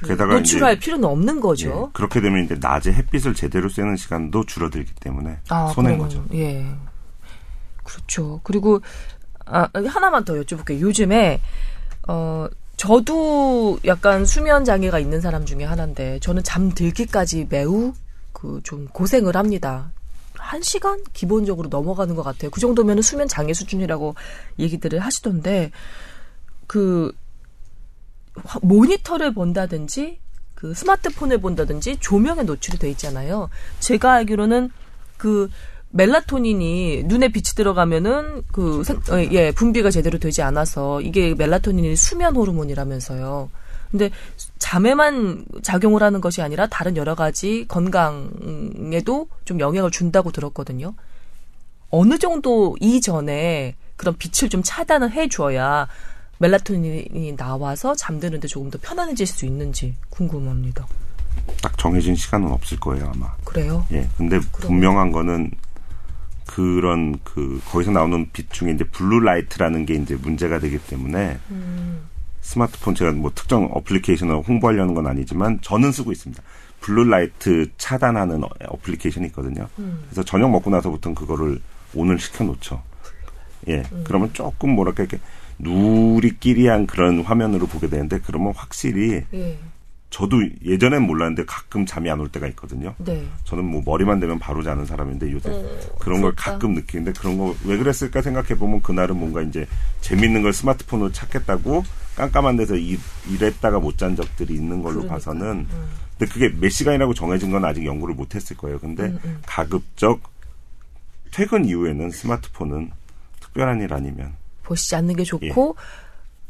그 게다가 노출할 이제- 필요는 없는 예, 거죠. 그렇게 되면 이제 낮에 햇빛을 제대로 쐬는 시간도 줄어들기 때문에 아, 손해인 거죠. 예. 그렇죠. 그리고 아, 하나만 더 여쭤볼게요. 요즘에 어 저도 약간 수면 장애가 있는 사람 중에 하나인데 저는 잠들기까지 매우 그 좀 고생을 합니다. 한 시간 기본적으로 넘어가는 것 같아요. 그 정도면 수면 장애 수준이라고 얘기들을 하시던데 그 화- 모니터를 본다든지 그 스마트폰을 본다든지 조명에 노출이 돼 있잖아요. 제가 알기로는 그 멜라토닌이 눈에 빛이 들어가면은 그 생- 어, 예, 분비가 제대로 되지 않아서 이게 멜라토닌이 수면 호르몬이라면서요. 근데 잠에만 작용을 하는 것이 아니라 다른 여러 가지 건강에도 좀 영향을 준다고 들었거든요. 어느 정도 이전에 그런 빛을 좀 차단을 해줘야 멜라토닌이 나와서 잠드는데 조금 더 편안해질 수 있는지 궁금합니다. 딱 정해진 시간은 없을 거예요 아마. 그래요? 예. 근데 분명한 거는 그런 그 거기서 나오는 빛 중에 이제 blue light라는 게 이제 문제가 되기 때문에 스마트폰 제가 뭐 특정 어플리케이션을 홍보하려는 건 아니지만 저는 쓰고 있습니다. blue light 차단하는 어- 어플리케이션이 있거든요. 그래서 저녁 먹고 나서부터는 그거를 on을 시켜 놓죠. 예, 그러면 조금 뭐랄까 이렇게 누리끼리한 그런 화면으로 보게 되는데 그러면 확실히 예. 저도 예전엔 몰랐는데 가끔 잠이 안 올 때가 있거든요. 네. 저는 뭐 머리만 대면 바로 자는 사람인데 요새 그런 걸. 가끔 느끼는데 그런 거 왜 그랬을까 생각해 보면 그날은 뭔가 이제 재밌는 걸 스마트폰으로 찾겠다고 깜깜한 데서 일, 일했다가 못 잔 적들이 있는 걸로 그러니까. 봐서는 근데 그게 몇 시간이라고 정해진 건 아직 연구를 못 했을 거예요. 근데 음, 가급적 퇴근 이후에는 스마트폰은 특별한 일 아니면 보시지 않는 게 좋고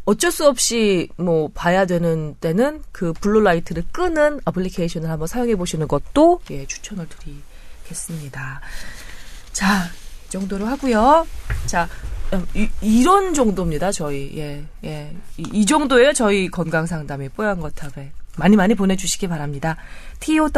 어쩔 수 없이 뭐 봐야 되는 때는 그 blue light를 끄는 어플리케이션을 한번 사용해 보시는 것도 예, 추천을 드리겠습니다. 자, 이 정도로 하고요. 자, 음, 이, 런 정도입니다. 저희 예, 예, 이, 이 정도예요. 저희 건강 상담의 뽀얀 거탑에 많이 많이 보내주시기 바랍니다. tower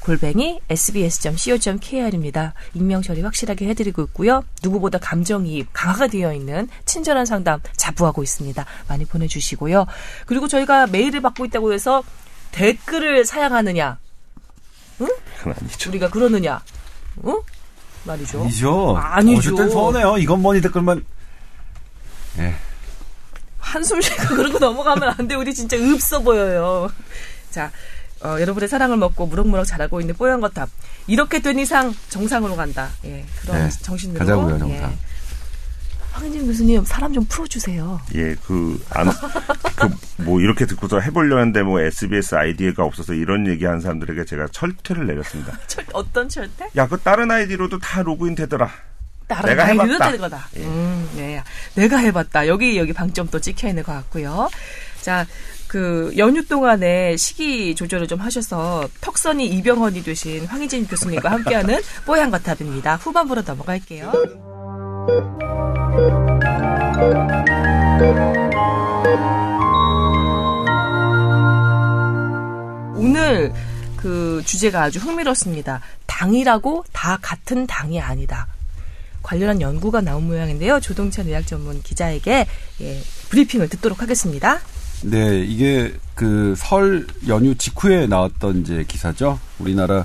골뱅이 sbs.co.kr입니다. 익명 처리 확실하게 해드리고 있고요. 누구보다 감정이입 강화가 되어 있는 친절한 상담 자부하고 있습니다. 많이 보내주시고요. 그리고 저희가 메일을 받고 있다고 해서 댓글을 사양하느냐, 그건 아니죠. 우리가 그러느냐, 응? 말이죠. 아니죠. 아니죠. 어쨌든 서운해요. 이건 뭐니 댓글만. 예. 한숨 쉬고 그러고 넘어가면 안 돼. 우리 진짜 읍서 보여요. 자, 어, 여러분의 사랑을 먹고 무럭무럭 자라고 있는 뽀얀 거탑. 이렇게 된 이상 정상으로 간다. 예, 그런 네, 정신으로. 가자고요, 정상. 예. 황인진 교수님, 사람 좀 풀어주세요. 예, 그, 안, 그, 뭐, 이렇게 듣고서 해보려 했는데, 뭐, SBS 아이디가 없어서 이런 얘기 하는 사람들에게 제가 철퇴를 내렸습니다. 철, 어떤 철대? 야, 그 다른 아이디로도 다 로그인 되더라. 다른 내가 해봤다. 되는 거다. 음, 네. 내가 해봤다. 여기, 여기 방점 또 찍혀 있는 것 같고요. 자, 그, 연휴 동안에 식이 조절을 좀 하셔서 턱선이 이병헌이 되신 황희진 교수님과 함께하는 뽀얀 거탑입니다. 후반부로 넘어갈게요. 오늘 그 주제가 아주 흥미롭습니다. 당이라고 다 같은 당이 아니다. 관련한 연구가 나온 모양인데요. 조동찬 의학 전문 기자에게 예, 브리핑을 듣도록 하겠습니다. 네, 이게 그 설 연휴 직후에 나왔던 이제 기사죠. 우리나라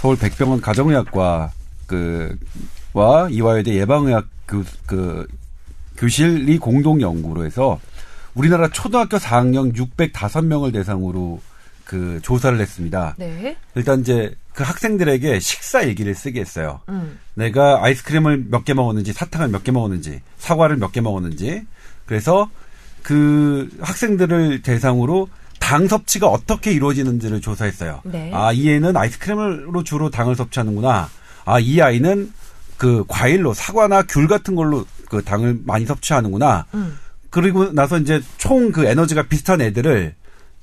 서울 백병원 가정의학과 그와 이화여대 예방의학 그, 그 교실이 공동 연구로 해서 우리나라 초등학교 4학년 605명을 대상으로 그 조사를 했습니다. 네. 일단 이제 그 학생들에게 식사 얘기를 쓰게 했어요. 음. 내가 아이스크림을 몇 개 먹었는지, 사탕을 몇 개 먹었는지, 사과를 몇 개 먹었는지. 그래서 그 학생들을 대상으로 당 섭취가 어떻게 이루어지는지를 조사했어요. 네. 아, 이 애는 아이스크림으로 주로 당을 섭취하는구나. 아, 이 아이는 그 과일로 사과나 귤 같은 걸로 그 당을 많이 섭취하는구나. 음. 그리고 나서 이제 총 그 에너지가 비슷한 애들을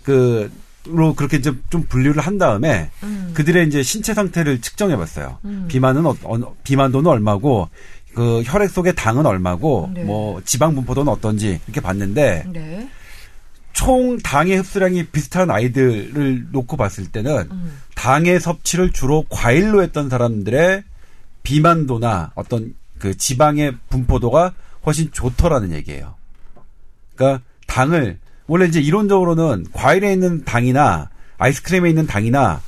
그 로 그렇게 이제 좀 분류를 한 다음에 음. 그들의 이제 신체 상태를 측정해 봤어요. 비만은 어, 어, 비만도는 얼마고 그 혈액 속의 당은 얼마고 네. 뭐 지방 분포도는 어떤지 이렇게 봤는데 네. 총 당의 흡수량이 비슷한 아이들을 놓고 봤을 때는 음. 당의 섭취를 주로 과일로 했던 사람들의 비만도나 어떤 그 지방의 분포도가 훨씬 좋더라는 얘기예요. 그러니까 당을 원래 이제 이론적으로는 과일에 있는 당이나 아이스크림에 있는 당이나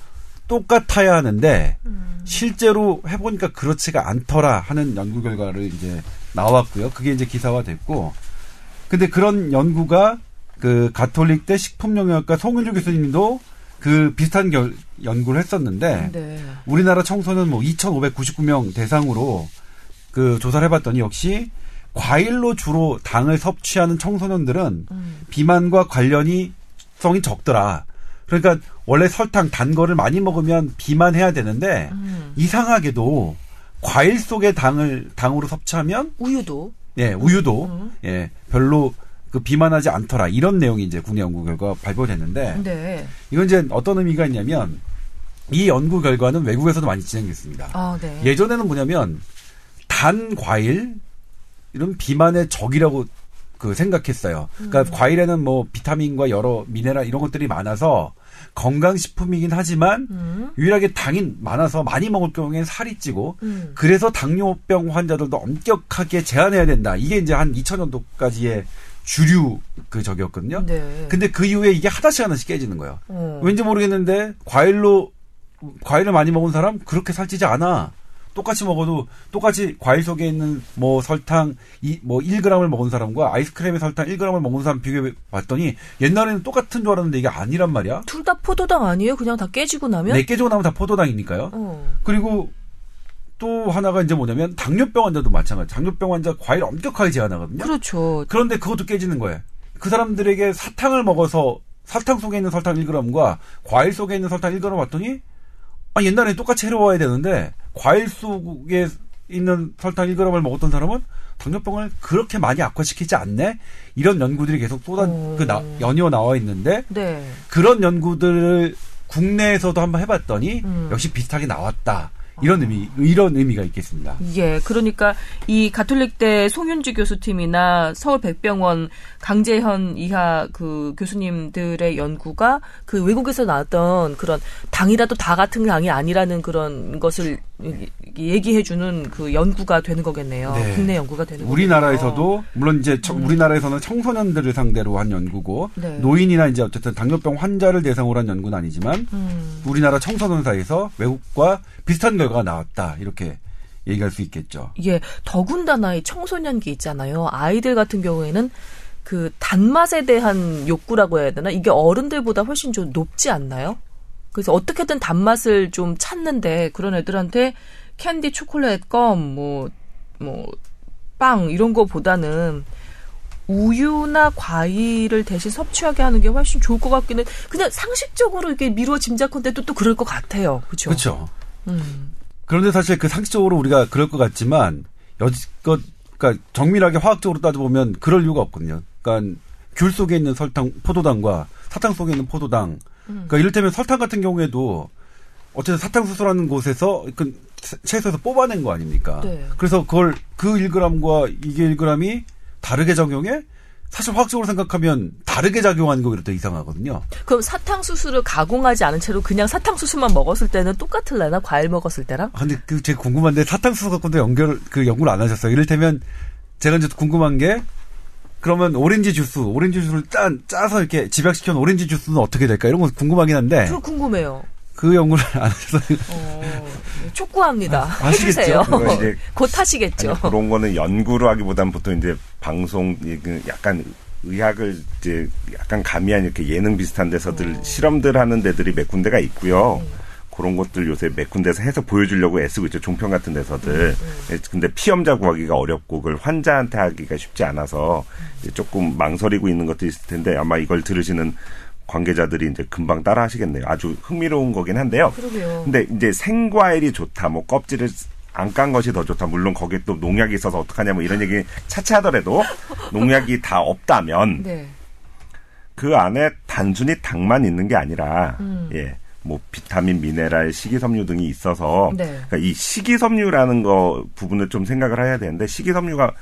똑같아야 하는데 실제로 해보니까 그렇지가 않더라 하는 연구 결과를 이제 나왔고요. 그게 이제 기사화됐고, 근데 그런 연구가 그 가톨릭 대 식품영양학과 송윤주 교수님도 그 비슷한 결, 연구를 했었는데 네. 우리나라 청소년 뭐 2,599명 대상으로 그 조사를 해봤더니 역시 과일로 주로 당을 섭취하는 청소년들은 음. 비만과 관련이 성이 적더라. 그러니까 원래 설탕 단 거를 많이 먹으면 비만해야 되는데 음. 이상하게도 과일 속의 당을 당으로 섭취하면 우유도. 예 우유도 음. 예 별로 그 비만하지 않더라 이런 내용이 이제 국내 연구 결과 발표됐는데 네. 이건 이제 어떤 의미가 있냐면 이 연구 결과는 외국에서도 많이 진행됐습니다. 아, 네. 예전에는 뭐냐면 단 과일 이런 비만의 적이라고 그 생각했어요. 그러니까 음. 과일에는 뭐 비타민과 여러 미네랄 이런 것들이 많아서 건강식품이긴 하지만 음. 유일하게 당이 많아서 많이 먹을 경우에는 살이 찌고 음. 그래서 당뇨병 환자들도 엄격하게 제한해야 된다. 이게 이제 한 2000년도까지의 주류 그 적이었거든요. 네. 근데 그 이후에 이게 하나씩 하나씩 깨지는 거예요. 어. 왠지 모르겠는데 과일로 과일을 많이 먹은 사람 그렇게 살찌지 않아. 똑같이 먹어도 똑같이 과일 속에 있는 뭐 설탕 이뭐 1g을 먹은 사람과 아이스크림에 설탕 1g을 먹은 사람 비교해 봤더니 옛날에는 똑같은 줄 알았는데 이게 아니란 말이야. 둘 다 포도당 아니에요? 그냥 다 깨지고 나면? 네 깨지고 나면 다 포도당이니까요. 어. 그리고 또 하나가 이제 뭐냐면 당뇨병 환자도 마찬가지. 당뇨병 환자 과일 엄격하게 제한하거든요. 그렇죠. 그런데 그것도 깨지는 거예요. 그 사람들에게 사탕을 먹어서 설탕 속에 있는 설탕 1g과 과일 속에 있는 설탕 1g 봤더니 아 옛날에 똑같이 해로워야 되는데 과일 속에 있는 설탕 1g을 먹었던 사람은 당뇨병을 그렇게 많이 악화시키지 않네? 이런 연구들이 계속 쏟아, 오. 그, 나, 연이어 나와 있는데, 네. 그런 연구들을 국내에서도 한번 해봤더니, 음. 역시 비슷하게 나왔다. 이런 의미, 이런 의미가 있겠습니다. 예, 그러니까 이 가톨릭대 송윤주 교수팀이나 서울 백병원 강재현 이하 그 교수님들의 연구가 그 외국에서 나왔던 그런 당이라도 다 같은 당이 아니라는 그런 것을 얘기해주는 그 연구가 되는 거겠네요. 네. 국내 연구가 되는 거겠네요. 우리나라에서도 물론 이제 청- 우리나라에서는 청소년들을 상대로 한 연구고 음. 네. 노인이나 이제 어쨌든 당뇨병 환자를 대상으로 한 연구는 아니지만 음. 우리나라 청소년 사이에서 외국과 비슷한 결과가 나왔다 이렇게 얘기할 수 있겠죠. 예, 더군다나 이 청소년기 있잖아요. 아이들 같은 경우에는 그 단맛에 대한 욕구라고 해야 되나? 이게 어른들보다 훨씬 좀 높지 않나요? 그래서 어떻게든 단맛을 좀 찾는데 그런 애들한테 캔디, 초콜릿, 껌, 뭐, 뭐, 빵 이런 거보다는 우유나 과일을 대신 섭취하게 하는 게 훨씬 좋을 것 같기는 그냥 상식적으로 이게 미루어 짐작컨대 또, 또 그럴 것 같아요. 그렇죠? 그렇죠. 음. 그런데 사실 그 상식적으로 우리가 그럴 것 같지만 여지껏 그러니까 정밀하게 화학적으로 따져보면 그럴 이유가 없거든요. 그러니까 귤 속에 있는 설탕, 포도당과 사탕 속에 있는 포도당. 그러니까 이를테면 설탕 같은 경우에도 어쨌든 사탕수수라는 곳에서 그 채소에서 뽑아낸 거 아닙니까? 네. 그래서 그걸 그 1g과 이게 1g이 다르게 적용해? 사실 화학적으로 생각하면 다르게 작용하는 거 오히려 더 이상하거든요. 그럼 사탕수수를 가공하지 않은 채로 그냥 사탕수수만 먹었을 때는 똑같을래나? 과일 먹었을 때랑? 아, 근데 그 제가 궁금한데 사탕수수 갖고도 연결 그 연구를 안 하셨어요. 이를테면 제가 이제 궁금한 게 그러면 오렌지 주스, 오렌지 주스를 짠 짜서 이렇게 집약시켜 놓은 오렌지 주스는 어떻게 될까 이런 거 궁금하긴 한데 그거 궁금해요. 그 연구를 안 하셔서 어, 촉구합니다. 아? 해주세요. 곧 하시겠죠. 아니, 그런 거는 연구로 하기보다는 보통 이제 방송 이- 그 약간 의학을 이제 약간 가미한 이렇게 예능 비슷한 데서들 실험들 하는 데들이 몇 군데가 있고요. 그런 것들 요새 몇 군데서 해서 보여주려고 애쓰고 있죠. 종편 같은 데서들. 예, 근데 피험자 구하기가 어렵고 그걸 환자한테 하기가 쉽지 않아서 조금 망설이고 있는 것도 있을 텐데 아마 이걸 들으시는 관계자들이 이제 금방 따라 하시겠네요. 아주 흥미로운 거긴 한데요. 그러게요. 근데 이제 생과일이 좋다, 뭐 껍질을 안깐 것이 더 좋다. 물론 거기에 또 농약이 있어서 어떡하냐, 뭐 이런 얘기 차치 하더라도 농약이 다 없다면 네. 그 안에 단순히 당만 있는 게 아니라 음. 예. 뭐 비타민, 미네랄, 식이섬유 등이 있어서 네. 그러니까 이 식이섬유라는 거 부분을 좀 생각을 해야 되는데 식이섬유가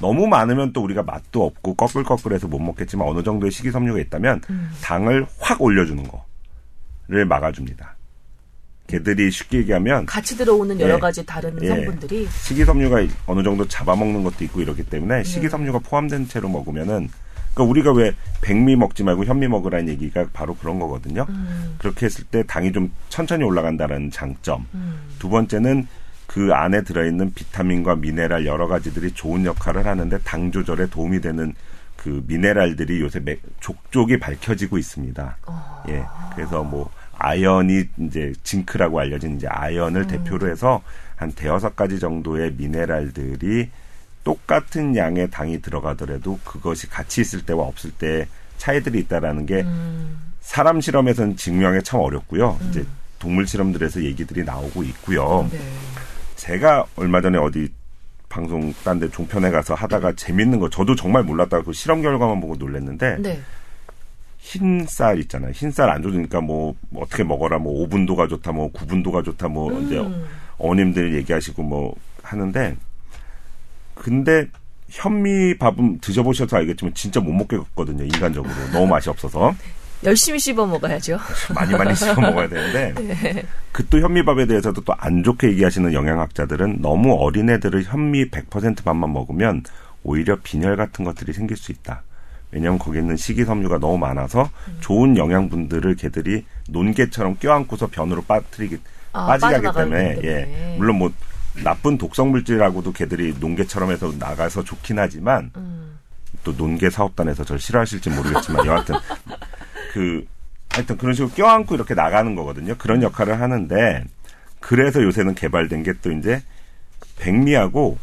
너무 많으면 또 우리가 맛도 없고 꺼끌꺼끌해서 못 먹겠지만 어느 정도의 식이섬유가 있다면 음. 당을 확 올려주는 거를 막아줍니다. 걔들이 쉽게 얘기하면 같이 들어오는 여러 예. 가지 다른 예. 성분들이 식이섬유가 어느 정도 잡아먹는 것도 있고 이렇기 네. 때문에 식이섬유가 포함된 채로 먹으면은 그러니까 우리가 왜 백미 먹지 말고 현미 먹으라는 얘기가 바로 그런 거거든요. 음. 그렇게 했을 때 당이 좀 천천히 올라간다는 장점. 음. 두 번째는 그 안에 들어있는 비타민과 미네랄 여러 가지들이 좋은 역할을 하는데 당 조절에 도움이 되는 그 미네랄들이 요새 매- 족족이 밝혀지고 있습니다. 어. 예. 그래서 뭐 아연이 이제 징크라고 알려진 이제 아연을 대표로 해서 한 대여섯 가지 정도의 미네랄들이 똑같은 양의 당이 들어가더라도 그것이 같이 있을 때와 없을 때 차이들이 있다라는 게 음. 사람 실험에서는 증명이 참 어렵고요. 이제 동물 실험들에서 얘기들이 나오고 있고요. 네. 제가 얼마 전에 어디 방송 딴 데 종편에 가서 하다가 재밌는 거 저도 정말 몰랐다고 그 실험 결과만 보고 놀랐는데 네. 흰쌀 있잖아요. 흰쌀 안 좋으니까 뭐, 뭐 어떻게 먹어라 뭐 5분도가 좋다 뭐 9분도가 좋다 뭐 이제 음. 어머님들 얘기하시고 뭐 하는데 근데 현미밥은 드셔보셔서 알겠지만 진짜 못 먹겠거든요. 인간적으로 너무 맛이 없어서 열심히 씹어 먹어야죠. 많이 많이 씹어 먹어야 되는데 그또 현미밥에 대해서도 또 안 좋게 얘기하시는 영양학자들은 너무 어린 애들을 현미 100% 밥만 먹으면 오히려 빈혈 같은 것들이 생길 수 있다. 왜냐하면 거기 있는 식이섬유가 너무 많아서 좋은 영양분들을 개들이 논개처럼 껴안고서 변으로 빠뜨리기 아, 빠지게 하기 때문에. 예 물론 뭐 나쁜 독성 물질하고도 개들이 논개처럼 해서 나가서 좋긴 하지만 음. 또 논개 사업단에서 저를 싫어하실지 모르겠지만 여하튼 그 하여튼 그런 식으로 껴안고 이렇게 나가는 거거든요. 그런 역할을 하는데 그래서 요새는 개발된 게 또 이제 백미하고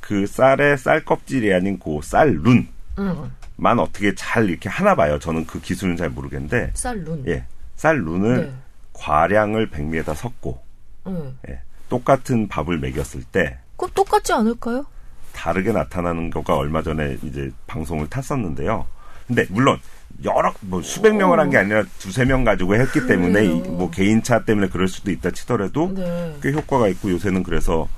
그 쌀의 쌀 껍질이 아닌 그 쌀룬만 음. 어떻게 잘 이렇게 하나 봐요. 저는 그 기술은 잘 모르겠는데 쌀룬. 예 쌀룬을 네. 과량을 백미에다 섞고 음. 예, 똑같은 밥을 먹였을 때 그럼 똑같지 않을까요? 다르게 나타나는 거가 얼마 전에 이제 방송을 탔었는데요. 근데 물론 여러 뭐 수백 명을 한 게 아니라 두세 명 가지고 했기 때문에 이- 뭐 개인차 때문에 그럴 수도 있다 치더라도 네. 꽤 효과가 있고 요새는 그래서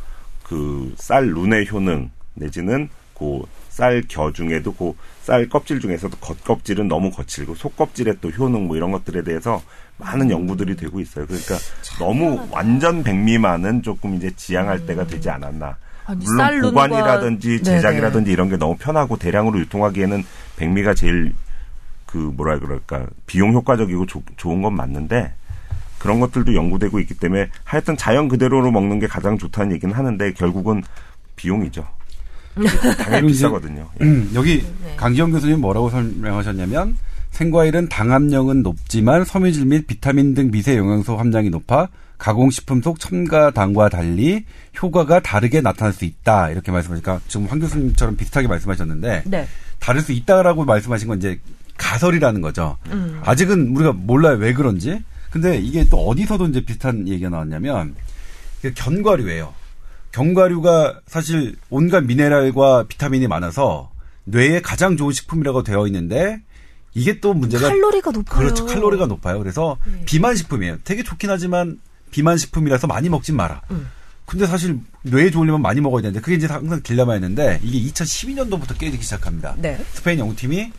그쌀 룬의 효능 내지는 그 쌀 겨 중에도 그 쌀 껍질 중에서도 겉껍질은 너무 거칠고 속껍질의 또 효능 뭐 이런 것들에 대해서 많은 연구들이 되고 있어요. 그러니까 너무 완전 백미만은 조금 이제 지양할 때가 되지 않았나. 아니, 물론 보관이라든지 네네. 제작이라든지 이런 게 너무 편하고 대량으로 유통하기에는 백미가 제일 그 뭐라 그럴까 비용 효과적이고 조- 좋은 건 맞는데 그런 것들도 연구되고 있기 때문에 하여튼 자연 그대로로 먹는 게 가장 좋다는 얘기는 하는데 결국은 비용이죠. 당연히 비싸거든요. 예. 음, 여기 네. 강지영 교수님 뭐라고 설명하셨냐면 생과일은 당함량은 높지만 섬유질 및 비타민 등 미세 영양소 함량이 높아 가공식품 속 첨가당과 달리 효과가 다르게 나타날 수 있다 이렇게 말씀하시니까 지금 황 교수님처럼 비슷하게 말씀하셨는데 네. 다를 수 있다라고 말씀하신 건 이제 가설이라는 거죠. 음. 아직은 우리가 몰라요 왜 그런지. 근데 이게 또 어디서도 이제 비슷한 얘기가 나왔냐면 그 견과류예요. 견과류가 사실 온갖 미네랄과 비타민이 많아서 뇌에 가장 좋은 식품이라고 되어 있는데 이게 또 문제가 칼로리가 높아요. 그렇죠 칼로리가 높아요. 그래서 네. 비만 식품이에요. 되게 좋긴 하지만 비만 식품이라서 많이 먹진 마라. 음. 근데 사실 뇌에 좋으려면 많이 먹어야 되는데 그게 이제 항상 딜레마였는데 이게 2012년도부터 깨지기 시작합니다. 네. 스페인 연구팀이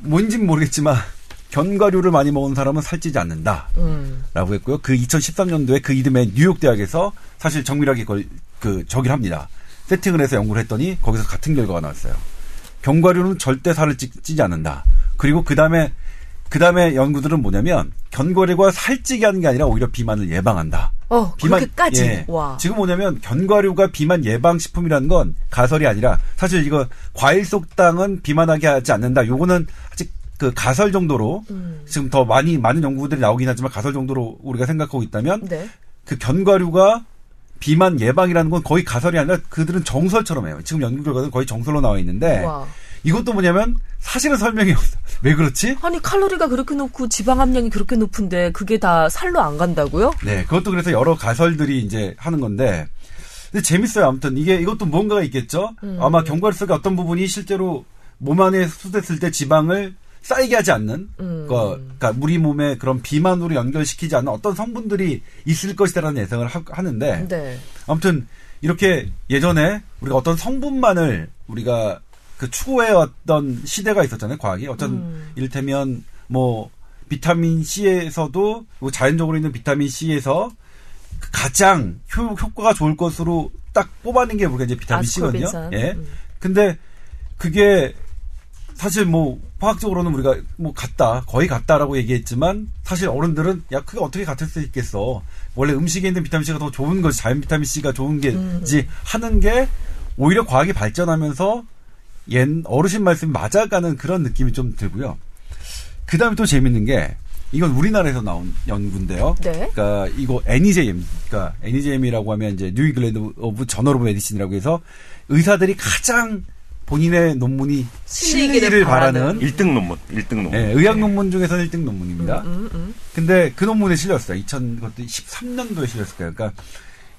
뭔진 모르겠지만 견과류를 많이 먹은 사람은 살찌지 않는다. 음. 라고 했고요. 그 2013년도에 그 이듬해 뉴욕 대학에서 사실 정밀하게 걸, 그 저기를 합니다. 세팅을 해서 연구를 했더니 거기서 같은 결과가 나왔어요. 견과류는 절대 살을 찌, 찌지 않는다. 그리고 그 다음에 그 다음에 연구들은 뭐냐면 견과류가 살찌게 하는 게 아니라 오히려 비만을 예방한다. 어, 그렇게까지. 예. 와. 지금 뭐냐면 견과류가 비만 예방 식품이라는 건 가설이 아니라 사실 이거 과일 속당은 비만하게 하지 않는다. 요거는 아직 그 가설 정도로 음. 지금 더 많이 많은 연구들이 나오긴 하지만 가설 정도로 우리가 생각하고 있다면 네. 그 견과류가 비만 예방이라는 건 거의 가설이 아니라 그들은 정설처럼 해요. 지금 연구 결과는 거의 정설로 나와 있는데 와. 이것도 뭐냐면 사실은 설명이 없어. 왜 그렇지? 아니 칼로리가 그렇게 높고 지방 함량이 그렇게 높은데 그게 다 살로 안 간다고요? 네, 그것도 그래서 여러 가설들이 이제 하는 건데, 근데 재밌어요. 아무튼 이게 이것도 뭔가가 있겠죠. 음. 아마 견과류 속의 어떤 부분이 실제로 몸 안에 흡수됐을 때 지방을 쌓이게 하지 않는, 음. 그러니까 우리 몸에 그런 비만으로 연결시키지 않는 어떤 성분들이 있을 것이다라는 예상을 하, 는데 네. 아무튼 이렇게 예전에 우리가 어떤 성분만을 우리가 그 추구해 왔던 시대가 있었잖아요. 과학이 어떤 음. 이를테면 뭐 비타민 C에서도 뭐 자연적으로 있는 비타민 C에서 가장 효, 효과가 좋을 것으로 딱 뽑아낸 게 우리가 이제 비타민 C거든요. 아스코빈산. 예. 음. 근데 그게 사실 뭐 화학적으로는 우리가 뭐 같다 거의 같다라고 얘기했지만 사실 어른들은 야 그게 어떻게 같을 수 있겠어 원래 음식에 있는 비타민 C가 더 좋은 거지 자연 비타민 C가 좋은 게지 하는 게 오히려 과학이 발전하면서 옛 어르신 말씀이 맞아가는 그런 느낌이 좀 들고요. 그 다음에 또 재밌는 게 이건 우리나라에서 나온 연구인데요. 네. 그러니까 이거 NEJM, 그러니까 NEJM이라고 하면 이제 New England of Journal of Medicine이라고 해서 의사들이 가장 본인의 논문이 실리기를 바라는. 바라는 1등 논문, 1등 논문. 예, 의학 논문 중에서 1등 논문입니다. 음, 음. 근데 그 논문에 실렸어요. 2013년도에 실렸을 거예요. 그러니까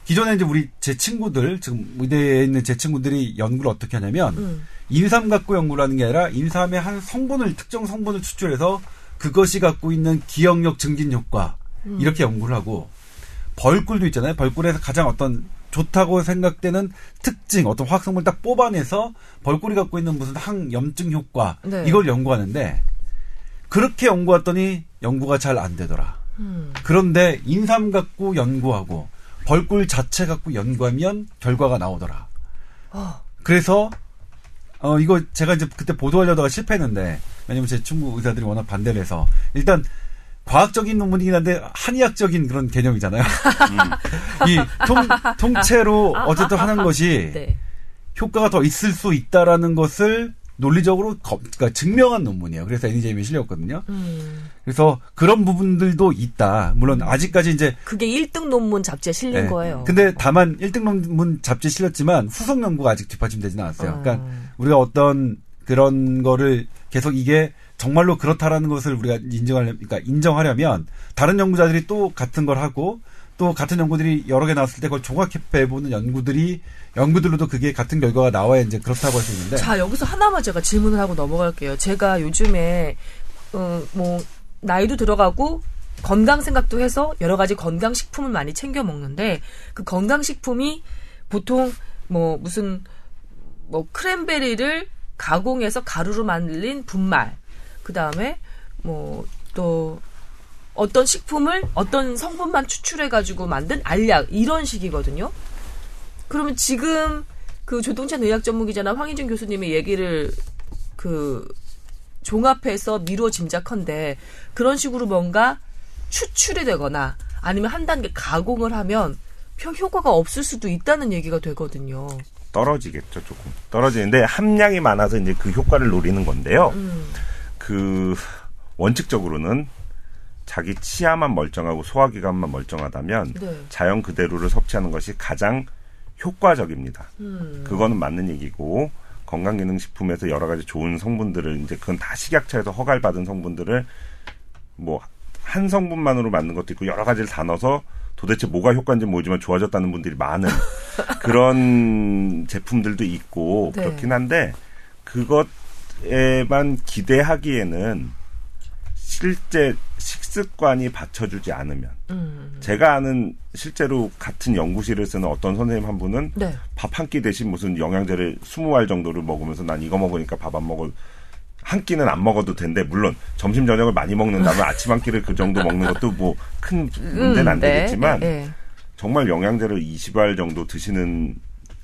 기존에 이제 우리 제 친구들 지금 의대에 있는 제 친구들이 연구를 어떻게 하냐면 음. 인삼 갖고 연구를 하는 게 아니라 인삼의 한 성분을 특정 성분을 추출해서 그것이 갖고 있는 기억력 증진 효과 이렇게 연구를 하고 벌꿀도 있잖아요. 벌꿀에서 가장 어떤 좋다고 생각되는 특징, 어떤 화학성분을 딱 뽑아내서 벌꿀이 갖고 있는 무슨 항염증 효과 네. 이걸 연구하는데 그렇게 연구했더니 연구가 잘 안 되더라. 음. 그런데 인삼 갖고 연구하고 벌꿀 자체 갖고 연구하면 결과가 나오더라. 어. 그래서 어, 이거 제가 이제 그때 보도하려다가 실패했는데, 왜냐면 제 충무 의사들이 워낙 반대를 해서, 일단, 과학적인 논문이긴 한데, 한의학적인 그런 개념이잖아요. 이 통, 통째로 어쨌든 하는 것이, 네. 효과가 더 있을 수 있다라는 것을 논리적으로 거- 그러니까 증명한 논문이에요. 그래서 애니제임에 실렸거든요. 음. 그래서 그런 부분들도 있다. 물론 아직까지 이제 그게 1등 논문 잡지에 실린 네. 거예요. 근데 다만 1등 논문 잡지에 실렸지만 후속 연구가 아직 뒷받침되지는 않았어요. 음. 그러니까 우리가 어떤 그런 거를 계속 이게 정말로 그렇다라는 것을 우리가 인정하려 그러니까 인정하려면 다른 연구자들이 또 같은 걸 하고 또 같은 연구들이 여러 개 나왔을 때 그걸 종합해 보는 연구들이 연구들로도 그게 같은 결과가 나와야 이제 그렇다고 할 수 있는데 자, 여기서 하나만 제가 질문을 하고 넘어갈게요. 제가 요즘에, 어, 뭐, 나이도 들어가고, 건강 생각도 해서 여러 가지 건강식품을 많이 챙겨 먹는데, 그 건강식품이 보통, 뭐, 무슨, 뭐, 크랜베리를 가공해서 가루로 만들린 분말, 그 다음에, 뭐, 또, 어떤 식품을 어떤 성분만 추출해가지고 만든 알약, 이런 식이거든요. 그러면 지금 그 조동찬 의학 전문 기자나 황희준 교수님의 얘기를 그 종합해서 미루어 짐작컨대 그런 식으로 뭔가 추출이 되거나 아니면 한 단계 가공을 하면 별 효과가 없을 수도 있다는 얘기가 되거든요. 떨어지겠죠, 조금. 떨어지는데 함량이 많아서 이제 그 효과를 노리는 건데요. 음. 그 원칙적으로는 자기 치아만 멀쩡하고 소화기관만 멀쩡하다면 네. 자연 그대로를 섭취하는 것이 가장 효과적입니다. 음. 그거는 맞는 얘기고 건강기능식품에서 여러 가지 좋은 성분들을 이제 그건 다 식약처에서 허가를 받은 성분들을 뭐 한 성분만으로 만든 것도 있고 여러 가지를 다 넣어서 도대체 뭐가 효과인지 모르지만 좋아졌다는 분들이 많은 그런 제품들도 있고 네. 그렇긴 한데 그것에만 기대하기에는 실제 식습관이 받쳐주지 않으면 음. 제가 아는 실제로 같은 연구실을 쓰는 어떤 선생님 한 분은 네. 밥한 끼 대신 무슨 영양제를 20알 정도를 먹으면서 난 이거 먹으니까 밥 안 먹을 한 끼는 안 먹어도 된대. 물론 점심 저녁을 많이 먹는다면 아침 한 끼를 그 정도 먹는 것도 뭐 큰 문제는 안 음, 네. 되겠지만 네. 정말 영양제를 20알 정도 드시는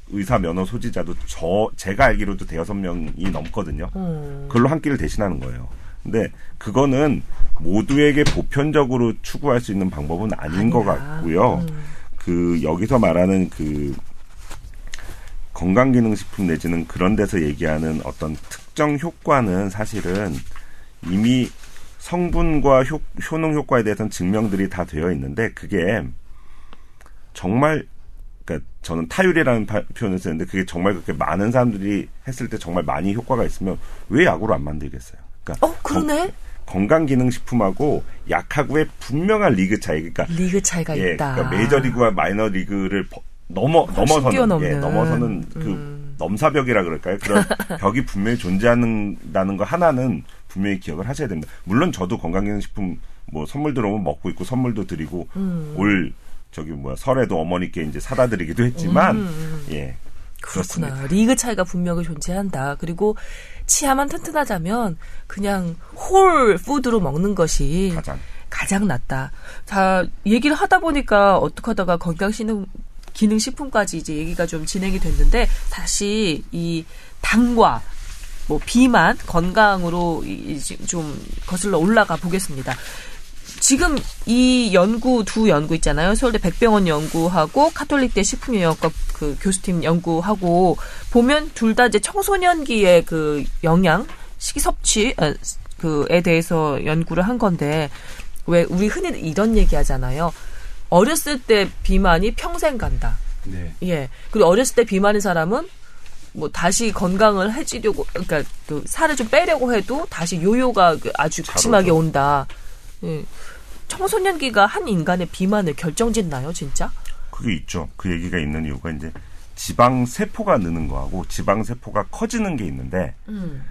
의사 면허 소지자도 저 제가 알기로도 대여섯 명이 넘거든요. 음. 그걸로 한 끼를 대신하는 거예요. 근데 그거는 모두에게 보편적으로 추구할 수 있는 방법은 아닌 것 아니야. 같고요. 음. 그 여기서 말하는 그 건강기능식품 내지는 그런 데서 얘기하는 어떤 특정 효과는 사실은 이미 성분과 효, 효능 효과에 대해서는 증명들이 다 되어 있는데 그게 정말 그러니까 저는 타율이라는 파- 표현을 쓰는데 그게 정말 그렇게 많은 사람들이 했을 때 정말 많이 효과가 있으면 왜 약으로 안 만들겠어요? 그러니까 어, 그러네? 건강기능식품하고 약하고의 분명한 리그 차이. 그러니까 리그 차이가 예, 있다. 그러니까 메이저리그와 마이너리그를 버- 넘어 훨씬 넘어서는. 예, 넘어서는 그 음. 넘사벽이라 그럴까요? 그런 벽이 분명히 존재하는다는 거 하나는 분명히 기억을 하셔야 됩니다. 물론 저도 건강기능식품 뭐 선물 들어오면 먹고 있고 선물도 드리고 음. 올 저기 뭐야 설에도 어머니께 이제 사다 드리기도 했지만 음, 예 그렇구나. 그렇습니다. 리그 차이가 분명히 존재한다. 그리고 치아만 튼튼하자면 그냥 홀 푸드로 먹는 것이 가장 가장 낫다. 자, 얘기를 하다 보니까 어떻게 하다가 건강기능 기능 식품까지 이제 얘기가 좀 진행이 됐는데 다시 이 당과 뭐 비만 건강으로 좀 거슬러 올라가 보겠습니다. 지금 이 연구 두 연구 있잖아요. 서울대 백병원 연구하고 카톨릭대 식품영양과 그 교수팀 연구하고 보면 둘 다 이제 청소년기의 그 영양 식이 섭취 아, 그에 대해서 연구를 한 건데 왜 우리 흔히 이런 얘기 하잖아요. 어렸을 때 비만이 평생 간다. 네. 예. 그리고 어렸을 때 비만인 사람은 뭐 다시 건강을 해지려고 그러니까 그 살을 좀 빼려고 해도 다시 요요가 그 아주 잘 극심하게. 온다. 예. 청소년기가 한 인간의 비만을 결정짓나요, 진짜? 그게 있죠. 그 얘기가 있는 이유가 이제 지방 세포가 느는 거하고 지방 세포가 커지는 게 있는데 음.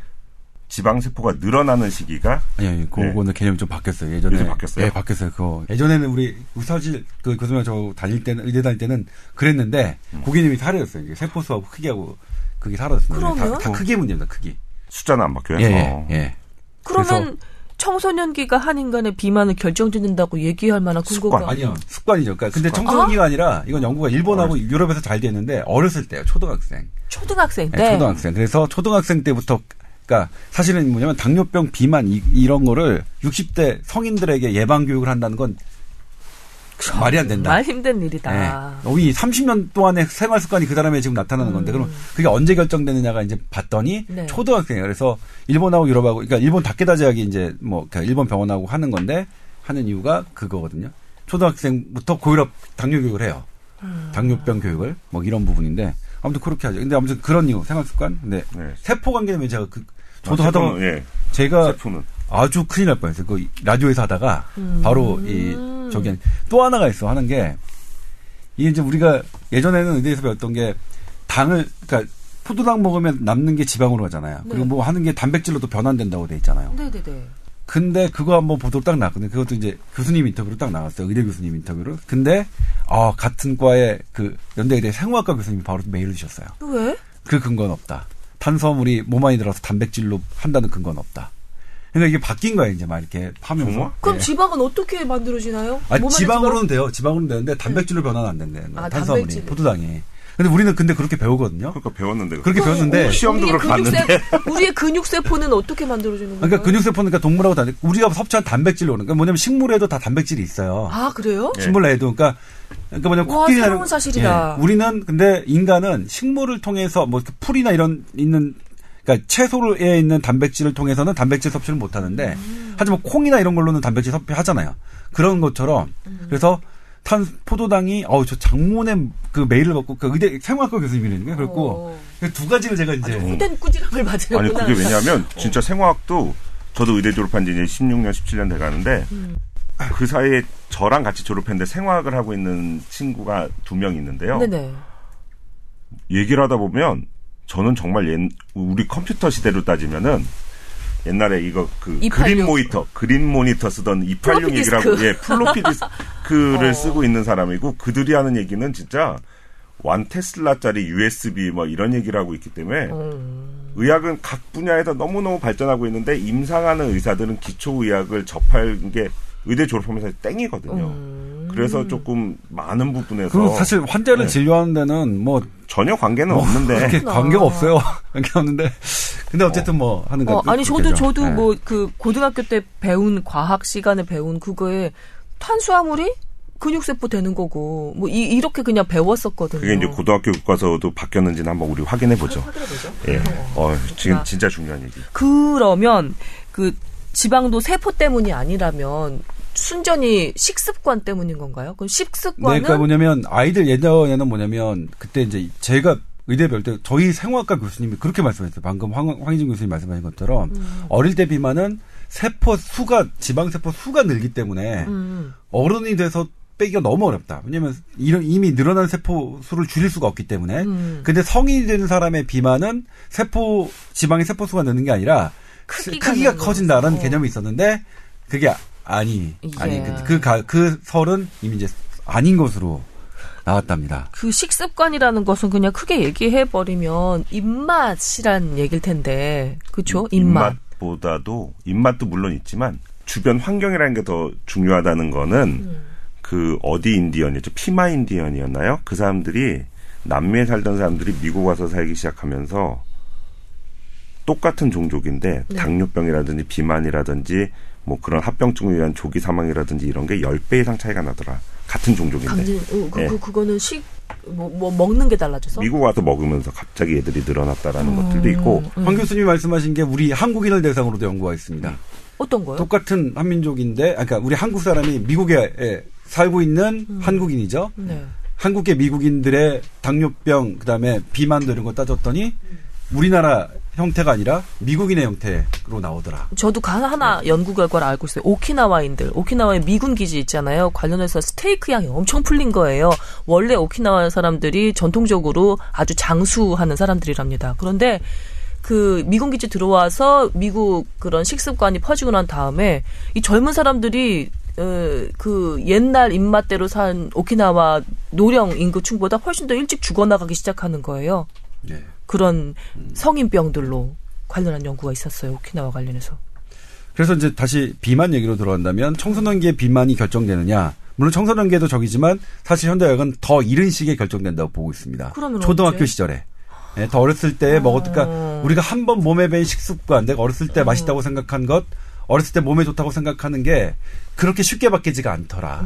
지방 세포가 늘어나는 시기가 아니, 아니, 그거는 개념이 좀 바뀌었어요. 예전에. 요즘 바뀌었어요? 예, 바뀌었어요. 그거. 예전에는 우리 의사실, 그, 교수님 저 다닐 때는, 의대 다닐 때는 그랬는데, 음. 고객님이 사라졌어요. 이게 세포수하고 크기하고, 그게 사라졌습니다. 그러면? 다, 다 크기 문제입니다, 크기. 숫자는 안 바뀌어요. 예, 어. 예, 예. 그러면 청소년기가 한 인간의 비만을 결정짓는다고 얘기할 만한 근거가 습관. 아니요, 습관이죠. 그러니까 근데 습관. 청소년기가 아 니라, 이건 연구가 일본하고 유럽에서 잘 됐는데, 어렸을 때요, 초등학생. 초등학생 때. 네, 초등학생. 그래서 초등학생 때부터 그러니까 사실은 뭐냐면 당뇨병, 비만 이, 런 거를 60대 성인들에게 예방 교육을 한다는 건 말이 안 된다. 말 힘든 일이다. 네. 여기 30년 동안의 생활 습관이 그 사람에 지금 나타나는 건데 그럼 그게 언제 결정되느냐가 이제 봤더니 네. 초등학생이에요. 그래서 일본하고 유럽하고 그러니까 일본 다케다 제약이 이제 뭐 그러니까 일본 병원하고 하는 건데 하는 이유가 그거거든요. 초등학생부터 고혈압 당뇨 교육을 해요. 당뇨병 교육을 뭐 이런 부분인데 아무튼 그렇게 하죠. 근데 아무튼 그런 이유 생활 습관. 근데 네. 세포 관계는 제가 그 저도 아, 하다 세포는, 예. 제가 세포는 아주 큰일 날 뻔했어요. 그 라디오에서 하다가 바로 이 저기 또 하나가 있어 하는 게 이게 이제 우리가 예전에는 의대에서 배웠던 게 당을 그러니까 포도당 먹으면 남는 게 지방으로 가잖아요. 그리고 뭐 하는 게 단백질로도 변환된다고 돼 있잖아요. 네네네. 근데 그거 한번 보도 딱 나왔거든요. 그것도 이제 교수님 인터뷰로 딱 나왔어요. 의대 교수님 인터뷰로. 근데 아 같은 과의 그 연대의대 생화학과 교수님이 바로 메일을 주셨어요. 왜? 그 근거는 없다. 탄수화물이 몸 안에 들어서 단백질로 한다는 근거는 없다. 그러니까 이게 바뀐 거예요, 이제 막 이렇게. 정말? 그럼 예. 지방은 어떻게 만들어지나요? 아, 지방으로는 돼요. 지방으로는 되는데 단백질로 변화는 안 된대요. 아, 탄수화물이. 단백질. 포도당이. 근데 우리는 근데 그렇게 배우거든요. 그러니까 배웠는데 그렇게 배웠는데 우리- 시험도 그렇게 근육세- 봤는데. 우리의 근육세포는 어떻게 만들어지는 거예요? 그러니까 근육세포는 그러니까 동물하고 다르 우리가 섭취한 단백질로 그러니까 뭐냐면 식물에도 다 단백질이 있어요. 아 그래요? 예. 식물 내에도 그러니까 그러니까 뭐냐면 와, 새로운 사실이다. 예, 우리는 근데 인간은 식물을 통해서 뭐 풀이나 이런 있는 그러니까 채소에 있는 단백질을 통해서는 단백질 섭취를 못 하는데 음. 하지만 콩이나 이런 걸로는 단백질 섭취하잖아요. 그런 것처럼 음. 그래서 탄 포도당이 어우 저 장문의 그 메일을 받고 그 의대 생화학과 교수님이라는 거예요. 그래고 어. 그두 가지를 제가 이제 호된 꾸지람을 맞으려구나. 아니 그게 왜냐하면 진짜 생화학도 저도 의대 졸업한 지 이제 16년 17년 돼 가는데 음. 그 사이에 저랑 같이 졸업했는데 생화학을 하고 있는 친구가 두 명 있는데요. 네네. 얘기를 하다 보면 저는 정말 옛 우리 컴퓨터 시대로 따지면은 옛날에 이거 그 286. green 모니터, green 모니터 쓰던 286 플로피 얘기라고. 예, 플로피 디스크를 어. 쓰고 있는 사람이고 그들이 하는 얘기는 진짜 완 테슬라짜리 USB 뭐 이런 얘기를 하고 있기 때문에 음. 의학은 각 분야에서 너무너무 발전하고 있는데 임상하는 의사들은 기초 의학을 접할 게 의대 졸업하면서 땡이거든요. 음. 그래서 조금 많은 부분에서 그리고 사실 환자를 네. 진료하는 데는 뭐 전혀 관계는 뭐 없는데 그렇게 그렇구나. 관계가 없어요. 관계가 없는데 근데 어쨌든 뭐 하는 거 어, 아니 저도. 저도 네. 뭐그 고등학교 때 배운 과학 시간에 배운 그거에 탄수화물이 근육세포 되는 거고 뭐 이, 렇게 그냥 배웠었거든요. 그게 이제 고등학교 교과서도 바뀌었는지는 한번 우리 확인해 보죠. 확인해 보죠. 예. 어, 지금. 진짜 중요한 얘기. 그러면 그 지방도 세포 때문이 아니라면 순전히 식습관 때문인 건가요? 그럼 네, 식습관은 그러니까 뭐냐면 아이들 예전에는 뭐냐면 그때 이제 제가 의대 배울 때 저희 생화학과 교수님이 그렇게 말씀했어요. 방금 황, 황희진 교수님 말씀하신 것처럼 음. 어릴 때 비만은 세포 수가 지방 세포 수가 늘기 때문에 음. 어른이 돼서 빼기가 너무 어렵다. 왜냐면 이런 이미 늘어난 세포 수를 줄일 수가 없기 때문에. 음. 근데 성인이 되는 사람의 비만은 세포 지방의 세포 수가 느는 게 아니라 크기가 커진다라는 거죠. 개념이 있었는데 그게 아니 아니 예. 그, 그, 가- 그 설은 이미 이제 아닌 것으로 나왔답니다. 그 식습관이라는 것은 그냥 크게 얘기해 버리면 입맛이란 얘길 텐데 그렇죠? 입맛. 입맛 보다도 입맛도 물론 있지만 주변 환경이라는 게 더 중요하다는 거는 음. 그 어디 인디언이었죠? 피마 인디언이었나요? 그 사람들이 남미에 살던 사람들이 미국 와서 살기 시작하면서 똑같은 종족인데 네. 당뇨병이라든지 비만이라든지 뭐 그런 합병증에 의한 조기 사망이라든지 이런 게 10배 이상 차이가 나더라. 같은 종족인데. 강진, 어, 그, 예. 그, 그거는 식, 뭐, 뭐, 먹는 게 달라져서? 미국 와서 먹으면서 갑자기 애들이 늘어났다라는 음. 것들도 있고 황 교수님이 말씀하신 게 우리 한국인을 대상으로도 연구가 있습니다. 어떤 거요? 똑같은 한민족인데, 아, 그러니까 우리 한국 사람이 미국에 예, 살고 있는 한국인이죠. 네. 한국계 미국인들의 당뇨병, 그 다음에 비만도 이런 거 따졌더니 우리나라 형태가 아니라 미국인의 형태로 나오더라. 저도 가- 하나 연구 결과를 알고 있어요. 오키나와인들, 오키나와에 미군 기지 있잖아요. 관련해서 스테이크 양이 엄청 풀린 거예요. 원래 오키나와 사람들이 전통적으로 아주 장수하는 사람들이랍니다. 그런데 그 미군 기지 들어와서 미국 그런 식습관이 퍼지고 난 다음에 이 젊은 사람들이 어, 그 옛날 입맛대로 산 오키나와 노령 인구층보다 훨씬 더 일찍 죽어나가기 시작하는 거예요. 네. 그런 성인병들로 관련한 연구가 있었어요. 오키나와 관련해서. 그래서 이제 다시 비만 얘기로 들어간다면 청소년기의 비만이 결정되느냐. 물론 청소년기에도 적이지만 사실 현대의학은 더 이른 시기에 결정된다고 보고 있습니다. 그러면 초등학교 언제? 시절에. 예, 더 어렸을 때 먹었으니까 우리가 한 번 몸에 밴 식습관, 내가 어렸을 때 맛있다고 생각한 것, 어렸을 때 몸에 좋다고 생각하는 게 그렇게 쉽게 바뀌지가 않더라.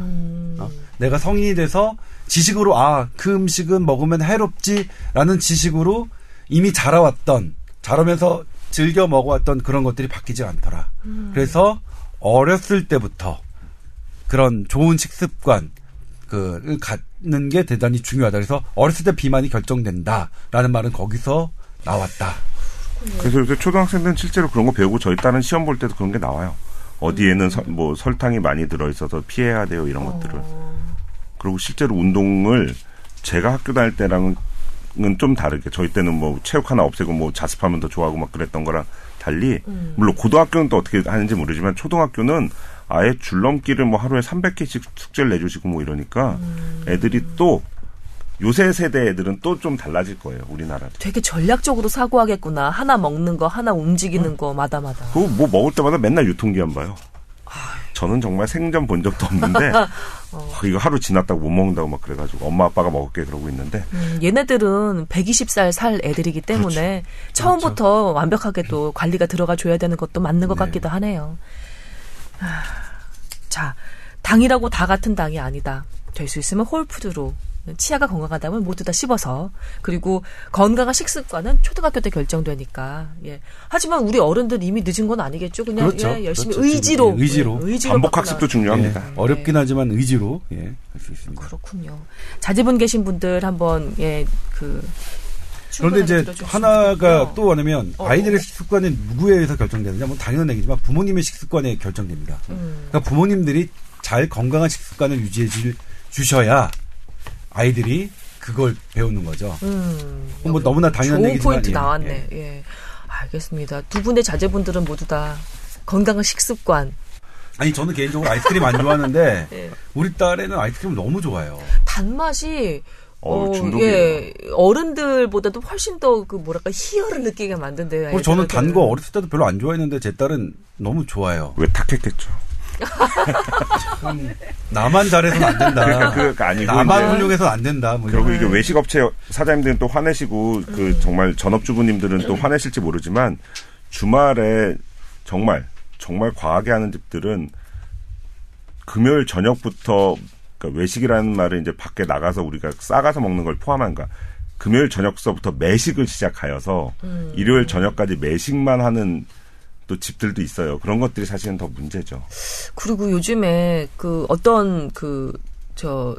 어? 내가 성인이 돼서 지식으로 아, 그 음식은 먹으면 해롭지라는 지식으로 이미 자라왔던, 자라면서 즐겨 먹어왔던 그런 것들이 바뀌지 않더라. 그래서 어렸을 때부터 그런 좋은 식습관, 그를 갖는 게 대단히 중요하다. 그래서 어렸을 때 비만이 결정된다라는 말은 거기서 나왔다. 그래서 요새 초등학생들은 실제로 그런 거 배우고 저희 딸은 시험 볼 때도 그런 게 나와요. 어디에는 서- 뭐 설탕이 많이 들어있어서 피해야 돼요 이런 것들을. 그리고 실제로 운동을 제가 학교 다닐 때랑은 좀 다르게 저희 때는 뭐 체육 하나 없애고 뭐 자습하면 더 좋아하고 막 그랬던 거랑 달리 물론 고등학교는 또 어떻게 하는지 모르지만 초등학교는 아예 줄넘기를 뭐 하루에 300개씩 숙제를 내주시고 뭐 이러니까 애들이 또 요새 세대 애들은 또 좀 달라질 거예요 우리나라도. 되게 전략적으로 사고하겠구나. 하나 먹는 거, 하나 움직이는 거, 마다마다. 그거 뭐 먹을 때마다 맨날 유통기한 봐요. 저는 정말 생전 본 적도 없는데 어, 이거 하루 지났다고 못 먹는다고 막 그래가지고 엄마 아빠가 먹을게 그러고 있는데 음, 얘네들은 120살 살 애들이기 때문에 처음부터 완벽하게 또 관리가 들어가 줘야 되는 것도 맞는 것 네. 같기도 하네요. 아, 자, 당이라고 다 같은 당이 아니다. 될 수 있으면 홀푸드로 치아가 건강하다면 모두 다 씹어서 그리고 건강한 식습관은 초등학교 때 결정되니까 예 하지만 우리 어른들 이미 늦은 건 아니겠죠 그냥 그렇죠. 예, 열심히 그렇죠. 의지로 예, 의지로. 예, 의지로 반복. 학습도 중요합니다. 예, 어렵긴 하지만 의지로 예, 할 수 있습니다. 그렇군요 자제분 계신 분들 한번 예그 그런데 이제 하나가 또 뭐냐면 어, 아이들의 어. 식습관이 누구에 의해서 결정되느냐 뭐 당연한 얘기지만 부모님의 식습관에 결정됩니다. 음. 그러니까 부모님들이 잘 건강한 식습관을 유지해 주, 주셔야 아이들이 그걸 배우는 거죠. 음, 뭐 너무나 당연한 좋은 얘기지만, 포인트 예, 나왔네. 예. 알겠습니다. 두 분의 자제분들은 모두 다 건강한 식습관. 아니 저는 개인적으로 아이스크림 안 좋아하는데 예. 우리 딸애는 아이스크림 너무 좋아해요. 단맛이 어, 어, 중독이에요. 예, 어른들보다도 훨씬 더 그 뭐랄까 희열을 느끼게 만든대요. 그리고 저는 단 거. 어렸을 때도 별로 안 좋아했는데 제 딸은 너무 좋아해요. 왜 탁했겠죠. 나만 잘해서는 안 된다. 그러니까 그가 아니고 나만 훌륭해서는 안 된다. 뭐 그리고. 이게 외식업체 사장님들은 또 화내시고 그 정말 전업주부님들은 또 화내실지 모르지만 주말에 정말 정말 과하게 하는 집들은 금요일 저녁부터 그러니까 외식이라는 말을 이제 밖에 나가서 우리가 싸가서 먹는 걸 포함한가 금요일 저녁서부터 매식을 시작하여서 일요일 저녁까지 매식만 하는 또 집들도 있어요. 그런 것들이 사실은 더 문제죠. 그리고 요즘에 그 어떤 그 저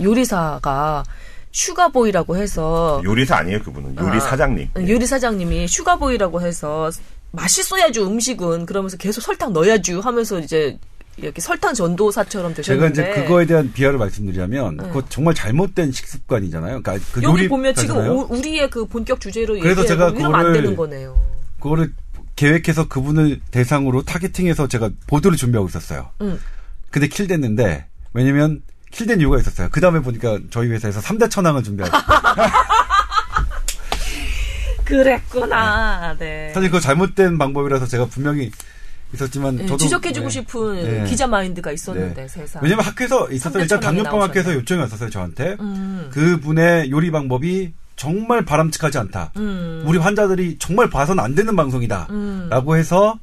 요리사가 슈가보이라고 해서 요리사 아니에요, 그분은. 요리 아, 사장님. 요리 사장님이 슈가보이라고 해서 맛있어야죠 음식은 그러면서 계속 설탕 넣어야죠 하면서 이제 이렇게 설탕 전도사처럼 제가 되셨는데 이제 그거에 대한 비하를 말씀드리자면 네. 그거 정말 잘못된 식습관이잖아요. 그러니까 그 여기 요리 보면 지금. 우- 우리의 그 본격 주제로 그래서 얘기해 제가 이러면 안 그거를- 되는 거네요. 그거를 계획해서 그분을 대상으로 타겟팅해서 제가 보도를 준비하고 있었어요. 음. 근데 킬됐는데 왜냐면 킬된 이유가 있었어요. 그 다음에 보니까 저희 회사에서 3대 천왕을 준비하고 그랬구나. 네. 사실 그거 잘못된 방법이라서 제가 분명히 있었지만 네, 저도 지적해주고 네. 싶은 네. 기자 마인드가 있었는데 네. 세상. 왜냐면 학교에서 있었어요. 일단 당뇨병 학교에서. 요청이 왔었어요 저한테. 음. 그 분의 요리 방법이 정말 바람직하지 않다. 음. 우리 환자들이 정말 봐서는 안 되는 방송이다. 음. 라고 해서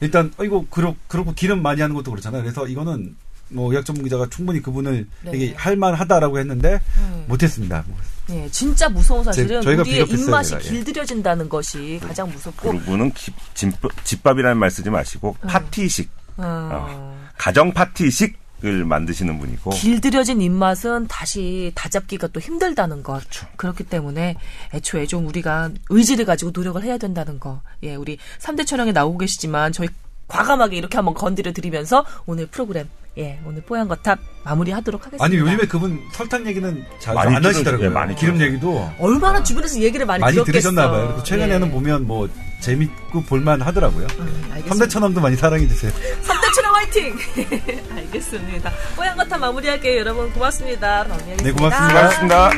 일단 어, 이거 그렇, 그렇고 기름 많이 하는 것도 그렇잖아요. 그래서 이거는 뭐 의학 전문 기자가 충분히 그분을 네. 되게 할만하다라고 했는데 음. 못했습니다. 예, 진짜 무서운 사실은 제- 저희가 우리의 입맛이 제가, 예. 길들여진다는 것이 가장 무섭고. 그리고는 기- 집밥- 집밥이라는 말 쓰지 마시고 파티식, 어, 가정 파티식 을 만드시는 분이고 길들여진 입맛은 다시 다잡기가 또 힘들다는 것. 그렇죠. 그렇기 때문에 애초에 좀 우리가 의지를 가지고 노력을 해야 된다는 거. 예, 우리 3대 촬영에 나오고 계시지만 저희 과감하게 이렇게 한번 건드려 드리면서 오늘 프로그램 예, 오늘 뽀얀 거탑 마무리하도록 하겠습니다. 아니 요즘에 그분 설탕 얘기는 잘 안 하시더라고요. 예, 많이 기름. 얘기도 얼마나 주변에서 얘기를 많이, 많이 들었겠어. 들으셨나 봐요. 최근에는 예. 보면 뭐 재밌고 볼만 하더라고요. 음, 3대 천왕도 많이 사랑해주세요. 3대 천왕 화이팅! 알겠습니다. 뽀얀 거타 마무리할게요. 여러분 고맙습니다. 네, 고맙습니다. 고맙습니다.